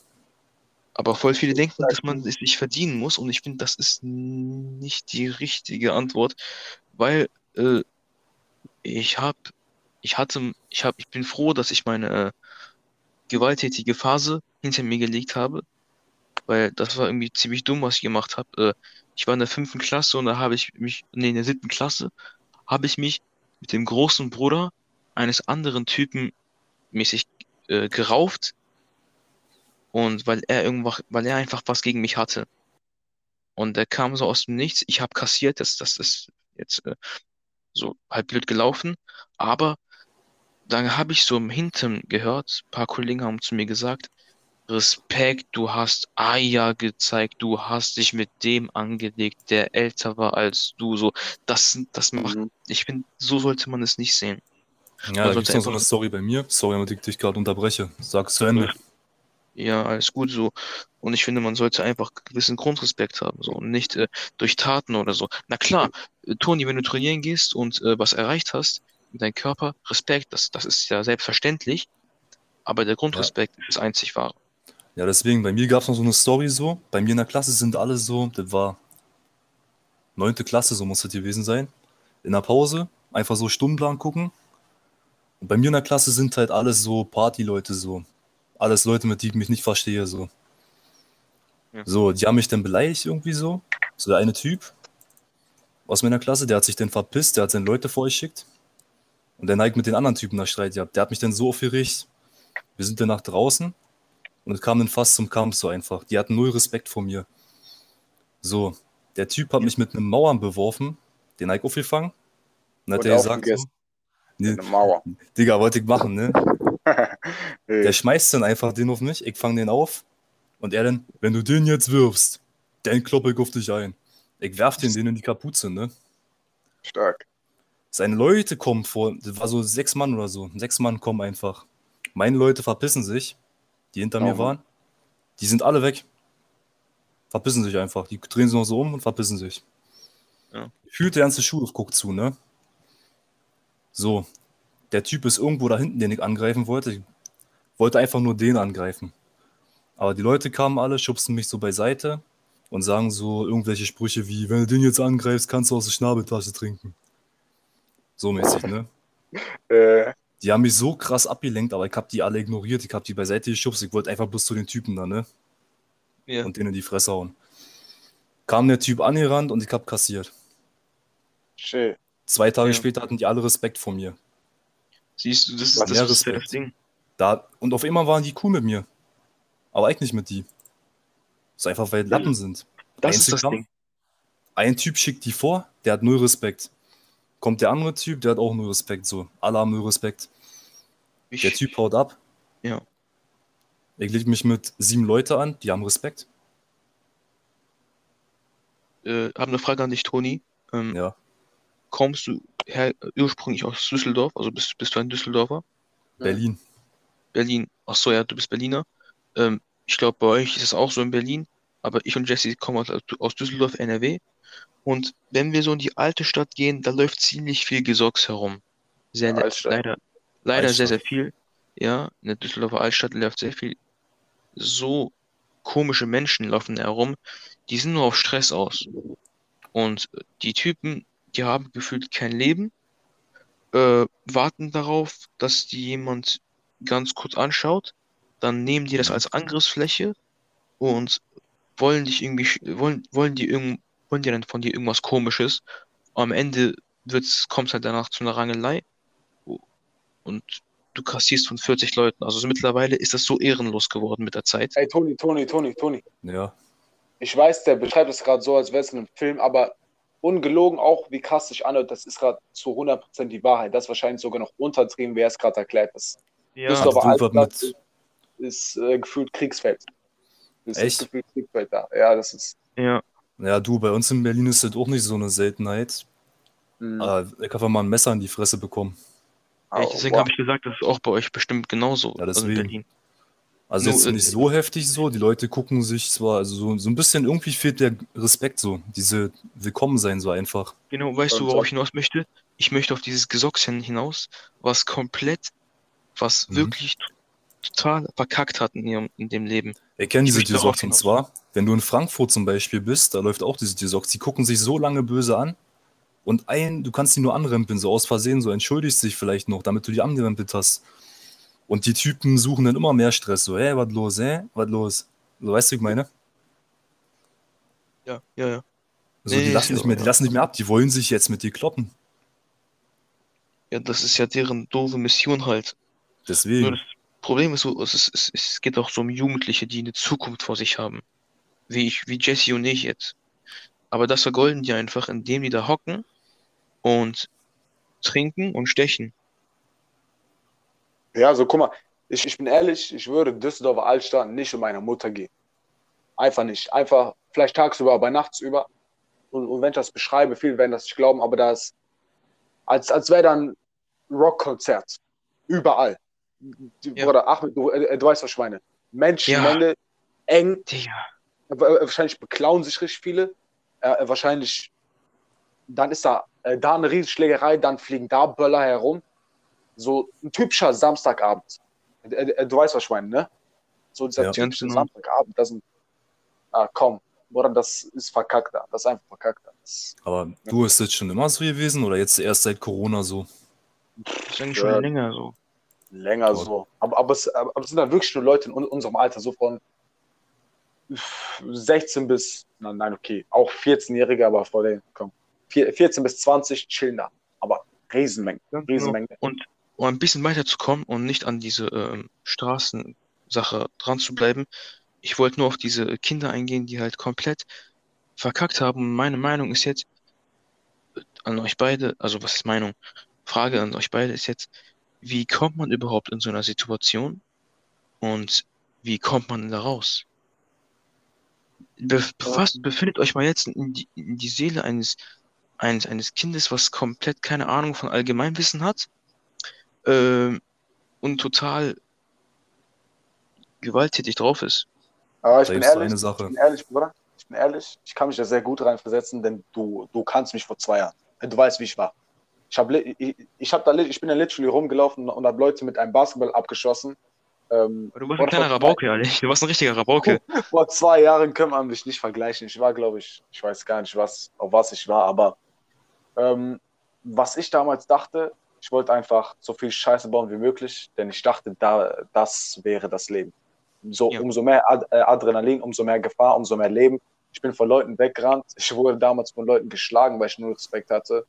Aber voll viele denken, dass man es sich verdienen muss und ich finde, das ist nicht die richtige Antwort, weil äh, ich habe, ich hatte, ich habe, ich bin froh, dass ich meine äh, gewalttätige Phase hinter mir gelegt habe, weil das war irgendwie ziemlich dumm, was ich gemacht habe. Äh, ich war in der fünften Klasse und da habe ich mich, nee, in der siebten Klasse habe ich mich mit dem großen Bruder eines anderen Typen mäßig äh, gerauft und weil er irgendwas, weil er einfach was gegen mich hatte. Und der kam so aus dem Nichts. Ich habe kassiert, das, das ist jetzt äh, so halb blöd gelaufen. Aber dann habe ich so im Hintern gehört, ein paar Kollegen haben zu mir gesagt, Respekt, du hast Eier gezeigt, du hast dich mit dem angelegt, der älter war als du. So, das, das macht, Mhm. ich finde, so sollte man es nicht sehen. Ja, da gibt es noch so eine Story bei mir. Sorry, wenn ich dich gerade unterbreche. Sag zu Ende. Ja, alles gut so. Und ich finde, man sollte einfach gewissen Grundrespekt haben, so und nicht äh, durch Taten oder so. Na klar, äh, Toni, wenn du trainieren gehst und äh, was erreicht hast mit deinem Körper, Respekt, das, das ist ja selbstverständlich, aber der Grundrespekt ist das einzig wahre. Ja, deswegen, bei mir gab es noch so eine Story so. Bei mir in der Klasse sind alle so, das war neunte Klasse, so muss das gewesen sein. In der Pause einfach so Stundenplan gucken. Und bei mir in der Klasse sind halt alles so Partyleute so. Alles Leute, mit denen ich mich nicht verstehe so. Ja. So, die haben mich dann beleidigt irgendwie so. So der eine Typ aus meiner Klasse, der hat sich dann verpisst, der hat seine Leute vorgeschickt. Und der neigt mit den anderen Typen da Streit gehabt. Der hat mich dann so aufgeregt. Wir sind dann nach draußen. Und es kam dann fast zum Kampf so einfach. Die hatten null Respekt vor mir. So, der Typ hat mich mit einem Mauern beworfen, den Ike aufgefangen. Und hat er gesagt, so, nee, Eine Mauer. Digga, wollte ich machen, ne? Der schmeißt dann einfach den auf mich, ich fange den auf. Und er dann, wenn du den jetzt wirfst, dann kloppe ich auf dich ein. Ich werf den den in die Kapuze, ne? stark. Seine Leute kommen vor, das war so sechs Mann oder so. Sechs Mann kommen einfach. Meine Leute verpissen sich, die hinter Oh mir waren. Die sind alle weg. verpissen sich einfach. Die drehen sich noch so um und verpissen sich. Ja. Fühlt der ganze Schulhof guckt zu, ne? So, der Typ ist irgendwo da hinten, den ich angreifen wollte. Ich wollte einfach nur den angreifen. Aber die Leute kamen alle, schubsten mich so beiseite und sagen so irgendwelche Sprüche wie, wenn du den jetzt angreifst, kannst du aus der Schnabeltasche trinken. So mäßig, ne? Äh, Die haben mich so krass abgelenkt, aber ich habe die alle ignoriert. Ich habe die beiseite geschubst. Ich wollte einfach bloß zu den Typen da, ne? Ja. Und denen in die Fresse hauen. Kam der Typ angerannt und ich hab kassiert. shit. Zwei Tage Ja. später hatten die alle Respekt vor mir. Siehst du, das ist das, das. Ding. Da, und auf einmal waren die cool mit mir. Aber eigentlich nicht mit die. Das ist einfach, weil Lappen sind. Das ist das. Ding. Ein Typ schickt die vor, der hat null Respekt. Kommt der andere Typ, der hat auch null Respekt. So, alle haben null Respekt. Ich, Der Typ haut ab. Ja. Ich leg mich mit sieben Leute an, die haben Respekt. äh, habe eine Frage an dich, Toni. Ähm, Ja. Kommst du her, ursprünglich aus Düsseldorf? Also bist, bist du ein Düsseldorfer? Berlin. Berlin. Ach so, ja, du bist Berliner. Ähm, ich glaube, bei euch ist es auch so in Berlin. Aber ich und Jesse kommen aus, aus Düsseldorf, NRW. Und wenn wir so in die alte Stadt gehen, da läuft ziemlich viel Gesocks herum. Sehr, Ja, leider, leider sehr, sehr viel. Ja, in der Düsseldorfer Altstadt läuft sehr viel. So komische Menschen laufen herum, die sind nur auf Stress aus. Und die Typen, die haben gefühlt kein Leben, äh, warten darauf, dass die jemand ganz kurz anschaut, dann nehmen die das als Angriffsfläche und wollen dich irgendwie, wollen, wollen die irgend, wollen die dann von dir irgendwas Komisches. Am Ende wird's, kommt's halt danach zu einer Rangelei und du kassierst von 40 Leuten. Also so mittlerweile ist das so ehrenlos geworden mit der Zeit. Ey, Toni, Toni, Toni, Toni. Ja. Ich weiß, der beschreibt es gerade so, als wäre es in einem Film, aber ungelogen auch, wie krass sich anhört, das ist gerade zu 100% die Wahrheit. Das ist wahrscheinlich sogar noch untertrieben, wie er es gerade erklärt. Das Ja, Hat Wolfert Altstadt ist äh, gefühlt Kriegsfeld. Das Echt? ist gefühlt Kriegsfeld da. Ja, das ist. ja, Ja, du, bei uns in Berlin ist das auch nicht so eine Seltenheit. mh, Aber ich habe mal ein Messer in die Fresse bekommen. au, deswegen boah. habe ich gesagt, das ist auch bei euch bestimmt genauso. Ja, also in deswegen. Berlin. Also jetzt äh, nicht so heftig so. Die Leute gucken sich zwar, also so, so ein bisschen, irgendwie fehlt der Respekt so. Diese Willkommen sein so einfach. Genau, weißt du, worauf so. ich hinaus möchte? Ich möchte auf dieses Gesocks hin- hinaus, was komplett, was Mhm. wirklich total verkackt hat in ihrem, in dem Leben. Ich diese Tisox und zwar, wenn du in Frankfurt zum Beispiel bist, da läuft auch diese Tisox. Die gucken sich so lange böse an und ein, du kannst die nur anrempeln, so aus Versehen, so entschuldigst dich vielleicht noch, damit du die angerempelt hast. Und die Typen suchen dann immer mehr Stress, so, hey, was los, hä? Was los? So, weißt du, wie ich meine? Ja, ja, ja. Also, Nee, die lassen nicht mehr, die lassen nicht mehr ab, die wollen sich jetzt mit dir kloppen. Ja, das ist ja deren doofe Mission halt. Nur Deswegen. das Problem ist so, es, ist, es, geht auch so um Jugendliche, die eine Zukunft vor sich haben. Wie ich, wie Jesse und ich jetzt. Aber das vergolden die einfach, indem die da hocken und trinken und stechen. Ja, also guck mal, ich, ich bin ehrlich, ich würde Düsseldorfer Altstadt nicht mit meiner Mutter gehen. Einfach nicht. Einfach vielleicht tagsüber, aber nachtsüber. Und, und wenn ich das beschreibe, viele werden das nicht glauben, aber das als, als wäre dann Rockkonzert. Überall. Die, Ja. Bruder, Achmed, du, äh, du weißt, was ich meine. Menschenmenge, eng, Digga. äh, wahrscheinlich beklauen sich richtig viele. Äh, wahrscheinlich, dann ist da, äh, da eine Riesenschlägerei, dann fliegen da Böller herum. So ein typischer Samstagabend. Äh, äh, du weißt, was ich meine, ne? So dieser Ja. typische genau. Samstagabend. Das sind, ah, komm, oder das ist verkackt da. Das ist einfach verkackt da. Aber du ist das schon immer so gewesen oder jetzt erst seit Corona so? Das ist eigentlich Ja. schon länger so. Länger Aber- so. Aber, aber, es, aber es sind dann wirklich nur Leute in un- unserem Alter, so von 16 bis, nein, nein, okay, auch 14-Jährige, aber vor den, komm, vier- 14 bis 20 chillen da. Aber Riesenmengen. Riesenmengen. Und um ein bisschen weiterzukommen und nicht an diese ähm, Straßensache dran zu bleiben, ich wollte nur auf diese Kinder eingehen, die halt komplett verkackt haben. Und meine Meinung ist jetzt äh, an euch beide, also was ist Meinung? Frage an euch beide ist jetzt, wie kommt man überhaupt in so einer Situation und wie kommt man da raus? Be befasst, befindet euch mal jetzt in die, in die Seele eines, eines, eines Kindes, was komplett keine Ahnung von Allgemeinwissen hat ähm, und total gewalttätig drauf ist. Aber ich bin ehrlich, eine ich bin ehrlich, Bruder, ich ich bin ehrlich, ich kann mich da sehr gut reinversetzen, denn du, du kannst mich vor zwei Jahren. Du weißt, wie ich war. Ich, hab, ich, ich, hab da, ich bin da literally rumgelaufen und habe Leute mit einem Basketball abgeschossen. Ähm, du warst ein kleiner Rabauke, ehrlich. Du warst ein richtiger Rabauke. Vor zwei Jahren können wir mich nicht vergleichen. Ich war, glaube ich, ich weiß gar nicht, was, auf was ich war, aber ähm, was ich damals dachte, ich wollte einfach so viel Scheiße bauen wie möglich, denn ich dachte, da, das wäre das Leben. So, ja. Umso mehr Ad äh, Adrenalin, umso mehr Gefahr, umso mehr Leben. Ich bin von Leuten weggerannt. Ich wurde damals von Leuten geschlagen, weil ich nur Respekt hatte.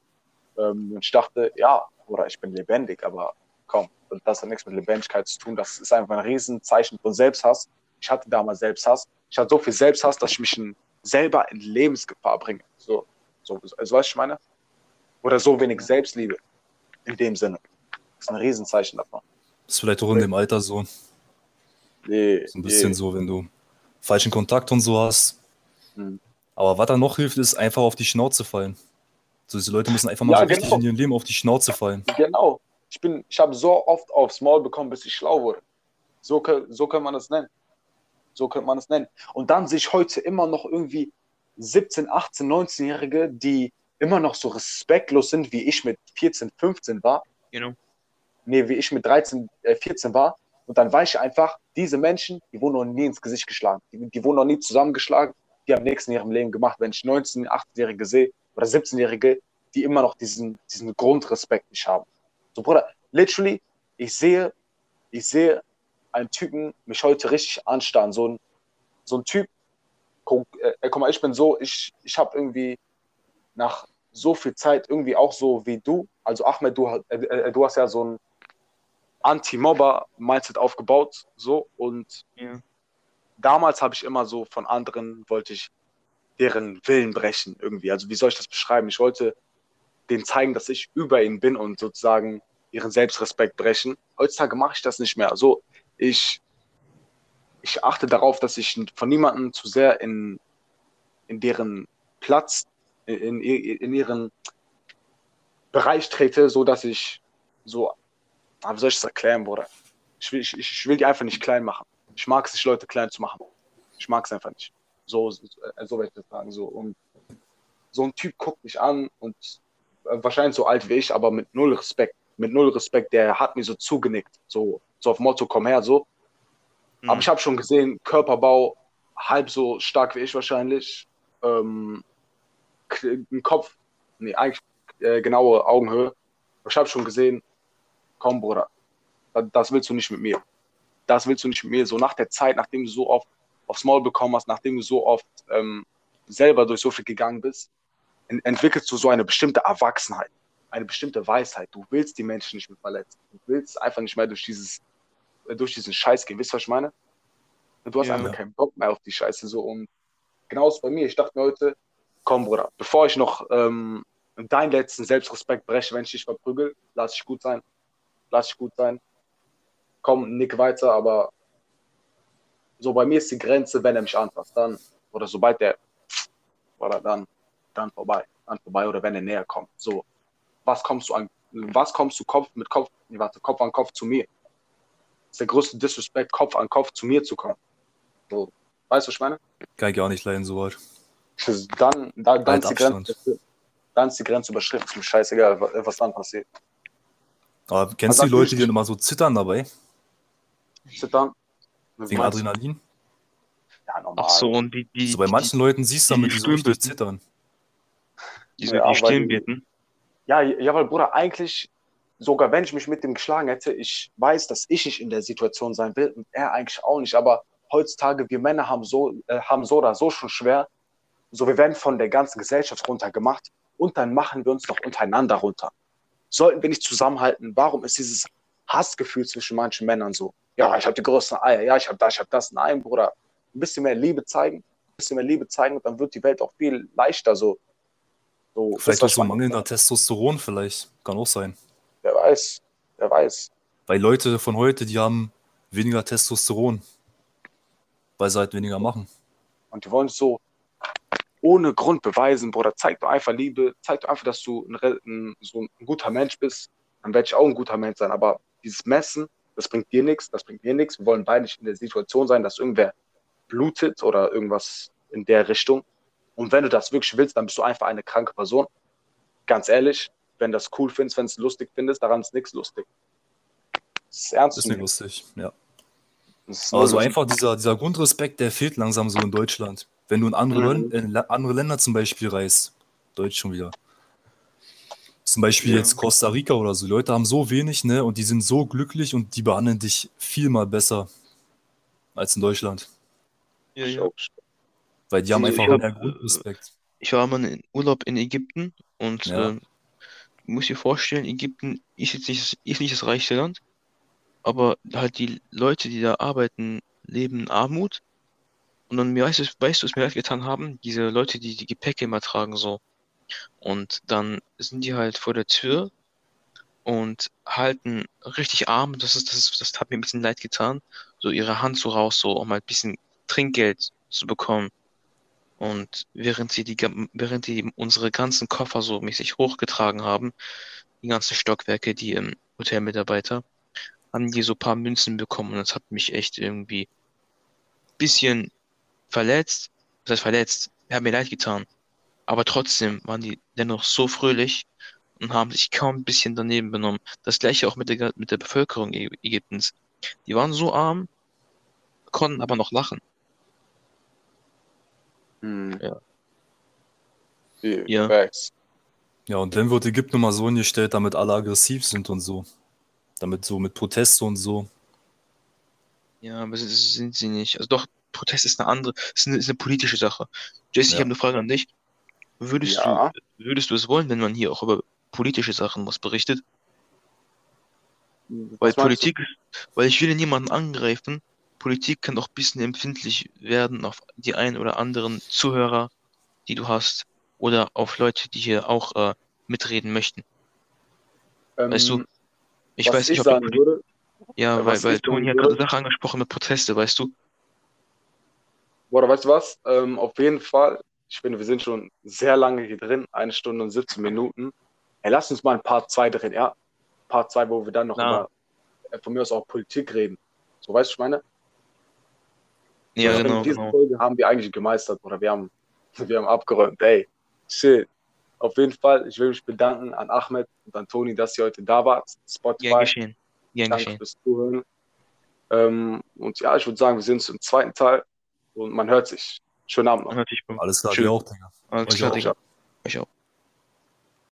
Ähm, und ich dachte, ja, oder ich bin lebendig, aber komm, das hat nichts mit Lebendigkeit zu tun. Das ist einfach ein Riesenzeichen von Selbsthass. Ich hatte damals Selbsthass. Ich hatte so viel Selbsthass, dass ich mich in, selber in Lebensgefahr bringe. So, so, also, was ich meine? Oder so wenig Selbstliebe in dem Sinne. Das ist ein Riesenzeichen davon. Das ist vielleicht auch in dem Alter so. Nee, so ein bisschen nee. so, wenn du falschen Kontakt und so hast. Mhm. Aber was da noch hilft, ist einfach auf die Schnauze fallen. So, diese Leute müssen einfach mal ja, so genau. richtig in ihrem Leben auf die Schnauze fallen. Genau. Ich, ich habe so oft aufs Maul bekommen, bis ich schlau wurde. So, so kann man das nennen. So könnte man das nennen. Und dann sehe ich heute immer noch irgendwie 17, 18, 19-Jährige, die immer noch so respektlos sind, wie ich mit 14, 15 war. Genau. Nee, wie ich mit 13, äh, 14 war. Und dann weiß ich einfach, diese Menschen, die wurden noch nie ins Gesicht geschlagen. Die, die wurden noch nie zusammengeschlagen. Die haben nichts in ihrem Leben gemacht. Wenn ich 19, 18-Jährige sehe oder 17-Jährige, die immer noch diesen, diesen Grundrespekt nicht haben. So, Bruder, literally, ich sehe, ich sehe einen Typen mich heute richtig anstarren. So ein, so ein Typ, guck, äh, guck mal, ich bin so, ich, ich habe irgendwie nach so viel Zeit irgendwie auch so wie du, also Ahmed, du, äh, äh, du hast ja so ein Anti-Mobber-Mindset aufgebaut, so und ja. damals habe ich immer so von anderen, wollte ich deren Willen brechen irgendwie. Also wie soll ich das beschreiben? Ich wollte denen zeigen, dass ich über ihnen bin und sozusagen ihren Selbstrespekt brechen. Heutzutage mache ich das nicht mehr. Also ich, ich achte darauf, dass ich von niemandem zu sehr in, in deren Platz in, in ihren Bereich trete, so dass ich so, ah, wie soll ich das erklären, Bruder? Ich will, ich, ich will die einfach nicht klein machen. Ich mag es nicht, Leute klein zu machen. Ich mag es einfach nicht. So, so, so werde ich das sagen. So. Und so ein Typ guckt mich an und äh, wahrscheinlich so alt wie ich, aber mit null Respekt. Mit null Respekt, der hat mir so zugenickt. So, so auf Motto, komm her, so. Mhm. Aber ich habe schon gesehen, Körperbau halb so stark wie ich wahrscheinlich. Ähm, ein Kopf, nee, eigentlich äh, genaue Augenhöhe. Ich habe schon gesehen, komm, Bruder, das willst du nicht mit mir. Das willst du nicht mit mir. So nach der Zeit, nachdem du so oft aufs Maul bekommen hast, nachdem du so oft ähm, selber durch so viel gegangen bist, entwickelst du so eine bestimmte Erwachsenheit, eine bestimmte Weisheit. Du willst die Menschen nicht mehr verletzen. Du willst einfach nicht mehr durch dieses, äh, durch diesen Scheiß gehen. Wisst ihr, was ich meine? Du hast ja, einfach keinen Bock mehr auf die Scheiße. So. Und genauso bei mir. Ich dachte mir heute, komm, Bruder, bevor ich noch ähm, deinen letzten Selbstrespekt breche, wenn ich dich verprügel, lass ich gut sein. Lass ich gut sein. Komm, nick weiter, aber so bei mir ist die Grenze, wenn er mich anfasst, dann, oder sobald der, oder dann, dann vorbei, dann vorbei, oder wenn er näher kommt. So, was kommst du an, was kommst du Kopf mit Kopf, nee, warte, Kopf an Kopf zu mir? Das ist der größte Disrespect, Kopf an Kopf zu mir zu kommen. So, weißt du, was ich meine? Kann ich auch nicht leiden, so weit. Dann, da, dann, ist die Grenze, dann ist die Grenze überschritten. Ist mir scheißegal, was dann passiert. Aber kennst du die Leute, die dann immer so zittern dabei? Zittern? Wegen Adrenalin? Ja, normal. Ach so, und die, die, so bei manchen die, Leuten siehst du damit, die so richtig zittern. Die so ja, die Stirnbitten. Ja, ja, weil Bruder, eigentlich, sogar wenn ich mich mit dem geschlagen hätte, ich weiß, dass ich nicht in der Situation sein will und er eigentlich auch nicht, aber heutzutage, wir Männer haben so, äh, haben so oder so schon schwer, so, wir werden von der ganzen Gesellschaft runtergemacht und dann machen wir uns noch untereinander runter. Sollten wir nicht zusammenhalten, warum ist dieses Hassgefühl zwischen manchen Männern so? Ja, ich habe die größten Eier, ja, ich habe das, ich habe das. Nein, Bruder, ein bisschen mehr Liebe zeigen, ein bisschen mehr Liebe zeigen und dann wird die Welt auch viel leichter so. so vielleicht auch so mangelnder Testosteron, vielleicht. Kann auch sein. Wer weiß, wer weiß. Weil Leute von heute, die haben weniger Testosteron, weil sie halt weniger machen. Und die wollen so ohne Grund beweisen, Bruder. Zeig doch einfach Liebe, zeig doch einfach, dass du ein, ein, so ein guter Mensch bist. Dann werde ich auch ein guter Mensch sein. Aber dieses Messen, das bringt dir nichts, das bringt mir nichts. Wir wollen beide nicht in der Situation sein, dass irgendwer blutet oder irgendwas in der Richtung. Und wenn du das wirklich willst, dann bist du einfach eine kranke Person. Ganz ehrlich, wenn du das cool findest, wenn du es lustig findest, daran ist nichts lustig. Das ist ernst. Das ist nicht lustig, ja. Aber so einfach dieser, dieser Grundrespekt, der fehlt langsam so in Deutschland. Wenn du in andere, Mhm. in andere Länder zum Beispiel reist, Deutsch schon wieder. Zum Beispiel Ja. jetzt Costa Rica oder so. Die Leute haben so wenig, ne? Und die sind so glücklich und die behandeln dich viel mal besser als in Deutschland. Ja, Ich ja. Weil die haben Ich einfach hab, mehr äh, Grundrespekt. Ich war mal in Urlaub in Ägypten und Ja. du musst dir vorstellen, Ägypten ist jetzt nicht, ist nicht das reichste Land, aber halt die Leute, die da arbeiten, leben in Armut. Und dann, weißt du, weißt du, was mir leid getan haben? Diese Leute, die die Gepäcke immer tragen, so. Und dann sind die halt vor der Tür und halten richtig arm, das ist, das ist, das hat mir ein bisschen leid getan, so ihre Hand so raus, so, um halt ein bisschen Trinkgeld zu bekommen. Und während sie die, während die unsere ganzen Koffer so mäßig hochgetragen haben, die ganzen Stockwerke, die ähm, Hotelmitarbeiter, haben die so ein paar Münzen bekommen und das hat mich echt irgendwie bisschen verletzt. Das heißt verletzt, hat mir leid getan. Aber trotzdem waren die dennoch so fröhlich und haben sich kaum ein bisschen daneben benommen. Das gleiche auch mit der, mit der Bevölkerung Ägy- Ägyptens. Die waren so arm, konnten aber noch lachen. Hm. Ja. Ja. Facts. Ja, und dann wird Ägypten immer so hingestellt, damit alle aggressiv sind und so. Damit so mit Proteste und so. Ja, aber sind sie nicht. Also doch, Protest ist eine andere, ist eine, ist eine politische Sache. Jesse, ich Ja. habe eine Frage an dich. Würdest Ja. du, würdest du es wollen, wenn man hier auch über politische Sachen was berichtet? Weil Was du? Politik, weil ich will niemanden angreifen. Politik kann auch ein bisschen empfindlich werden auf die ein oder anderen Zuhörer, die du hast, oder auf Leute, die hier auch äh, mitreden möchten. Weißt du, Ähm, ich weiß nicht, ich ob Poli- würde, ja, weil, weil ich Toni hat gerade würde- Sache angesprochen mit Proteste, weißt du? Oder weißt du was? Ähm, auf jeden Fall, ich finde, wir sind schon sehr lange hier drin, eine Stunde und 17 Minuten. Ey, lass uns mal ein Part 2 drehen, ja? Part 2, wo wir dann noch über, äh, von mir aus auch Politik reden. So, weißt du, was ich meine? Ja, ich genau, diese genau. Folge haben wir eigentlich gemeistert oder wir haben, wir haben abgeräumt. Ey, shit. Auf jeden Fall, ich will mich bedanken an Ahmed und an Toni, dass ihr heute da wart. Spotify, Gern geschehen. Gern danke geschehen. fürs Zuhören. Ähm, und ja, ich würde sagen, wir sehen uns im zweiten Teil und man hört sich. Schönen Abend noch. Sich. Alles klar, Schön. dir auch, Digga. Alles klar, auch. Digga. Euch auch.